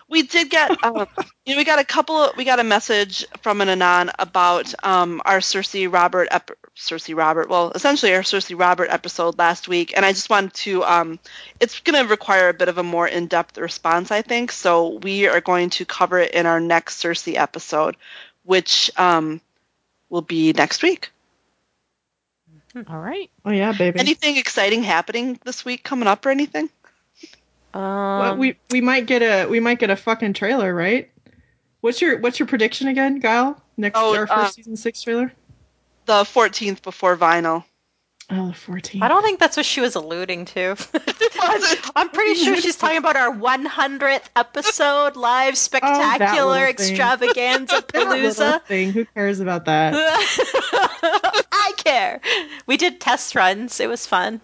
We did get, um, <laughs> you know, we got a couple. We got a message from an anon about um, our Cersei Robert, ep- Cersei Robert. Well, essentially our Cersei Robert episode last week, and I just wanted to. Um, it's going to require a bit of a more in-depth response, I think. So we are going to cover it in our next Cersei episode, which um, will be next week. All right. Oh yeah, baby. Anything exciting happening this week coming up or anything? Um, Well, we we might get a we might get a fucking trailer, right? What's your what's your prediction again, Guile? Next Oh, our first uh, season six trailer? The 14th before vinyl. Oh, the 14. I don't think that's what she was alluding to. <laughs> I'm pretty sure she's talking about our 100th episode live oh, spectacular little thing. extravaganza <laughs> palooza. thing. Who cares about that? <laughs> I care. We did test runs. It was fun.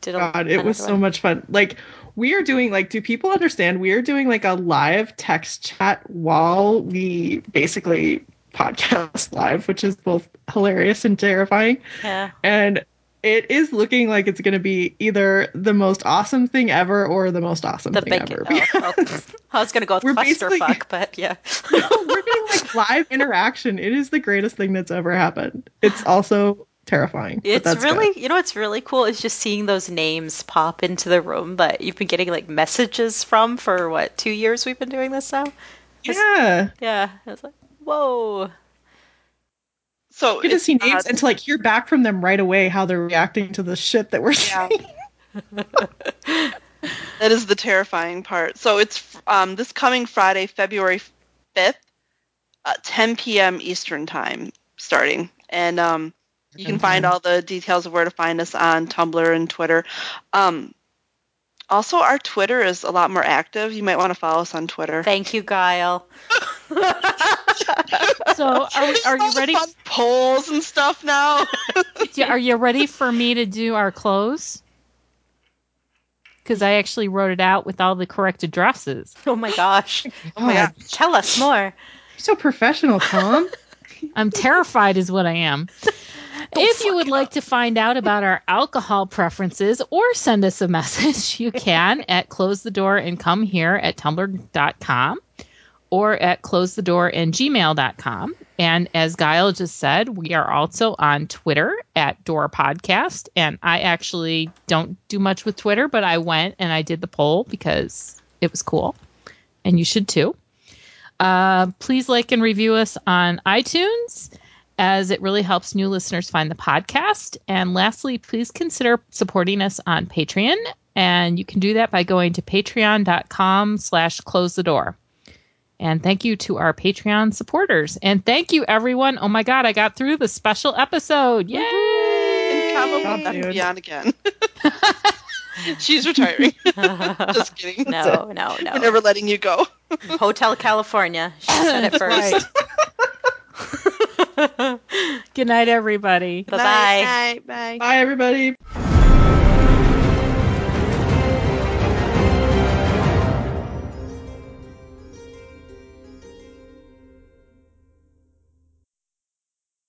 Did a, God, it was another so one. much fun. Like we are doing like do people understand we are doing like a live text chat while we basically podcast live, which is both hilarious and terrifying. Yeah. And it is looking like it's going to be either the most awesome thing ever or the most awesome The thing big. ever. <laughs> Oh, well, I was gonna go with We're clusterfuck, but yeah. <laughs> We're getting like live interaction. It is the greatest thing that's ever happened. It's also terrifying. It's really, good. you know, what's really cool is just seeing those names pop into the room that you've been getting like messages from for what two years we've been doing this now. yeah. Yeah, I was like, whoa. So get to see names and to like hear back from them right away how they're reacting to the shit that we're Yeah. saying. <laughs> That is the terrifying part. So it's um, this coming Friday, February 5th, uh, 10 p.m. Eastern Time starting. And um, you can find all the details of where to find us on Tumblr and Twitter. Um, also, our Twitter is a lot more active. You might want to follow us on Twitter. Thank you, Guile. <laughs> So are are you ready? Fun polls and stuff now. <laughs> Yeah, Are you ready for me to do our close? Because I actually wrote it out with all the correct addresses. Oh my gosh. <laughs> Oh my god. Tell us more. You're so professional, Tom. I'm terrified, is what I am. If you would like to find out about our alcohol preferences or send us a <laughs> message, you can at close the door and come here at tumblr.com or at close the door and gmail.com. And as Guile just said, we are also on Twitter at Door Podcast. And I actually don't do much with Twitter, but I went and I did the poll because it was cool. And you should too. Uh, please like and review us on iTunes as it really helps new listeners find the podcast. And lastly, please consider supporting us on Patreon. And you can do that by going to patreon.com slash close the door. And thank you to our Patreon supporters. And thank you, everyone. Oh my God, I got through the special episode. Yay! And Kama Stop, oh, will never be on again. <laughs> She's retiring. <laughs> Just kidding. No, no, no. We're never letting you go. Hotel California. She said it first. <laughs> Good night, everybody. Bye bye. Bye. Bye. Bye, everybody.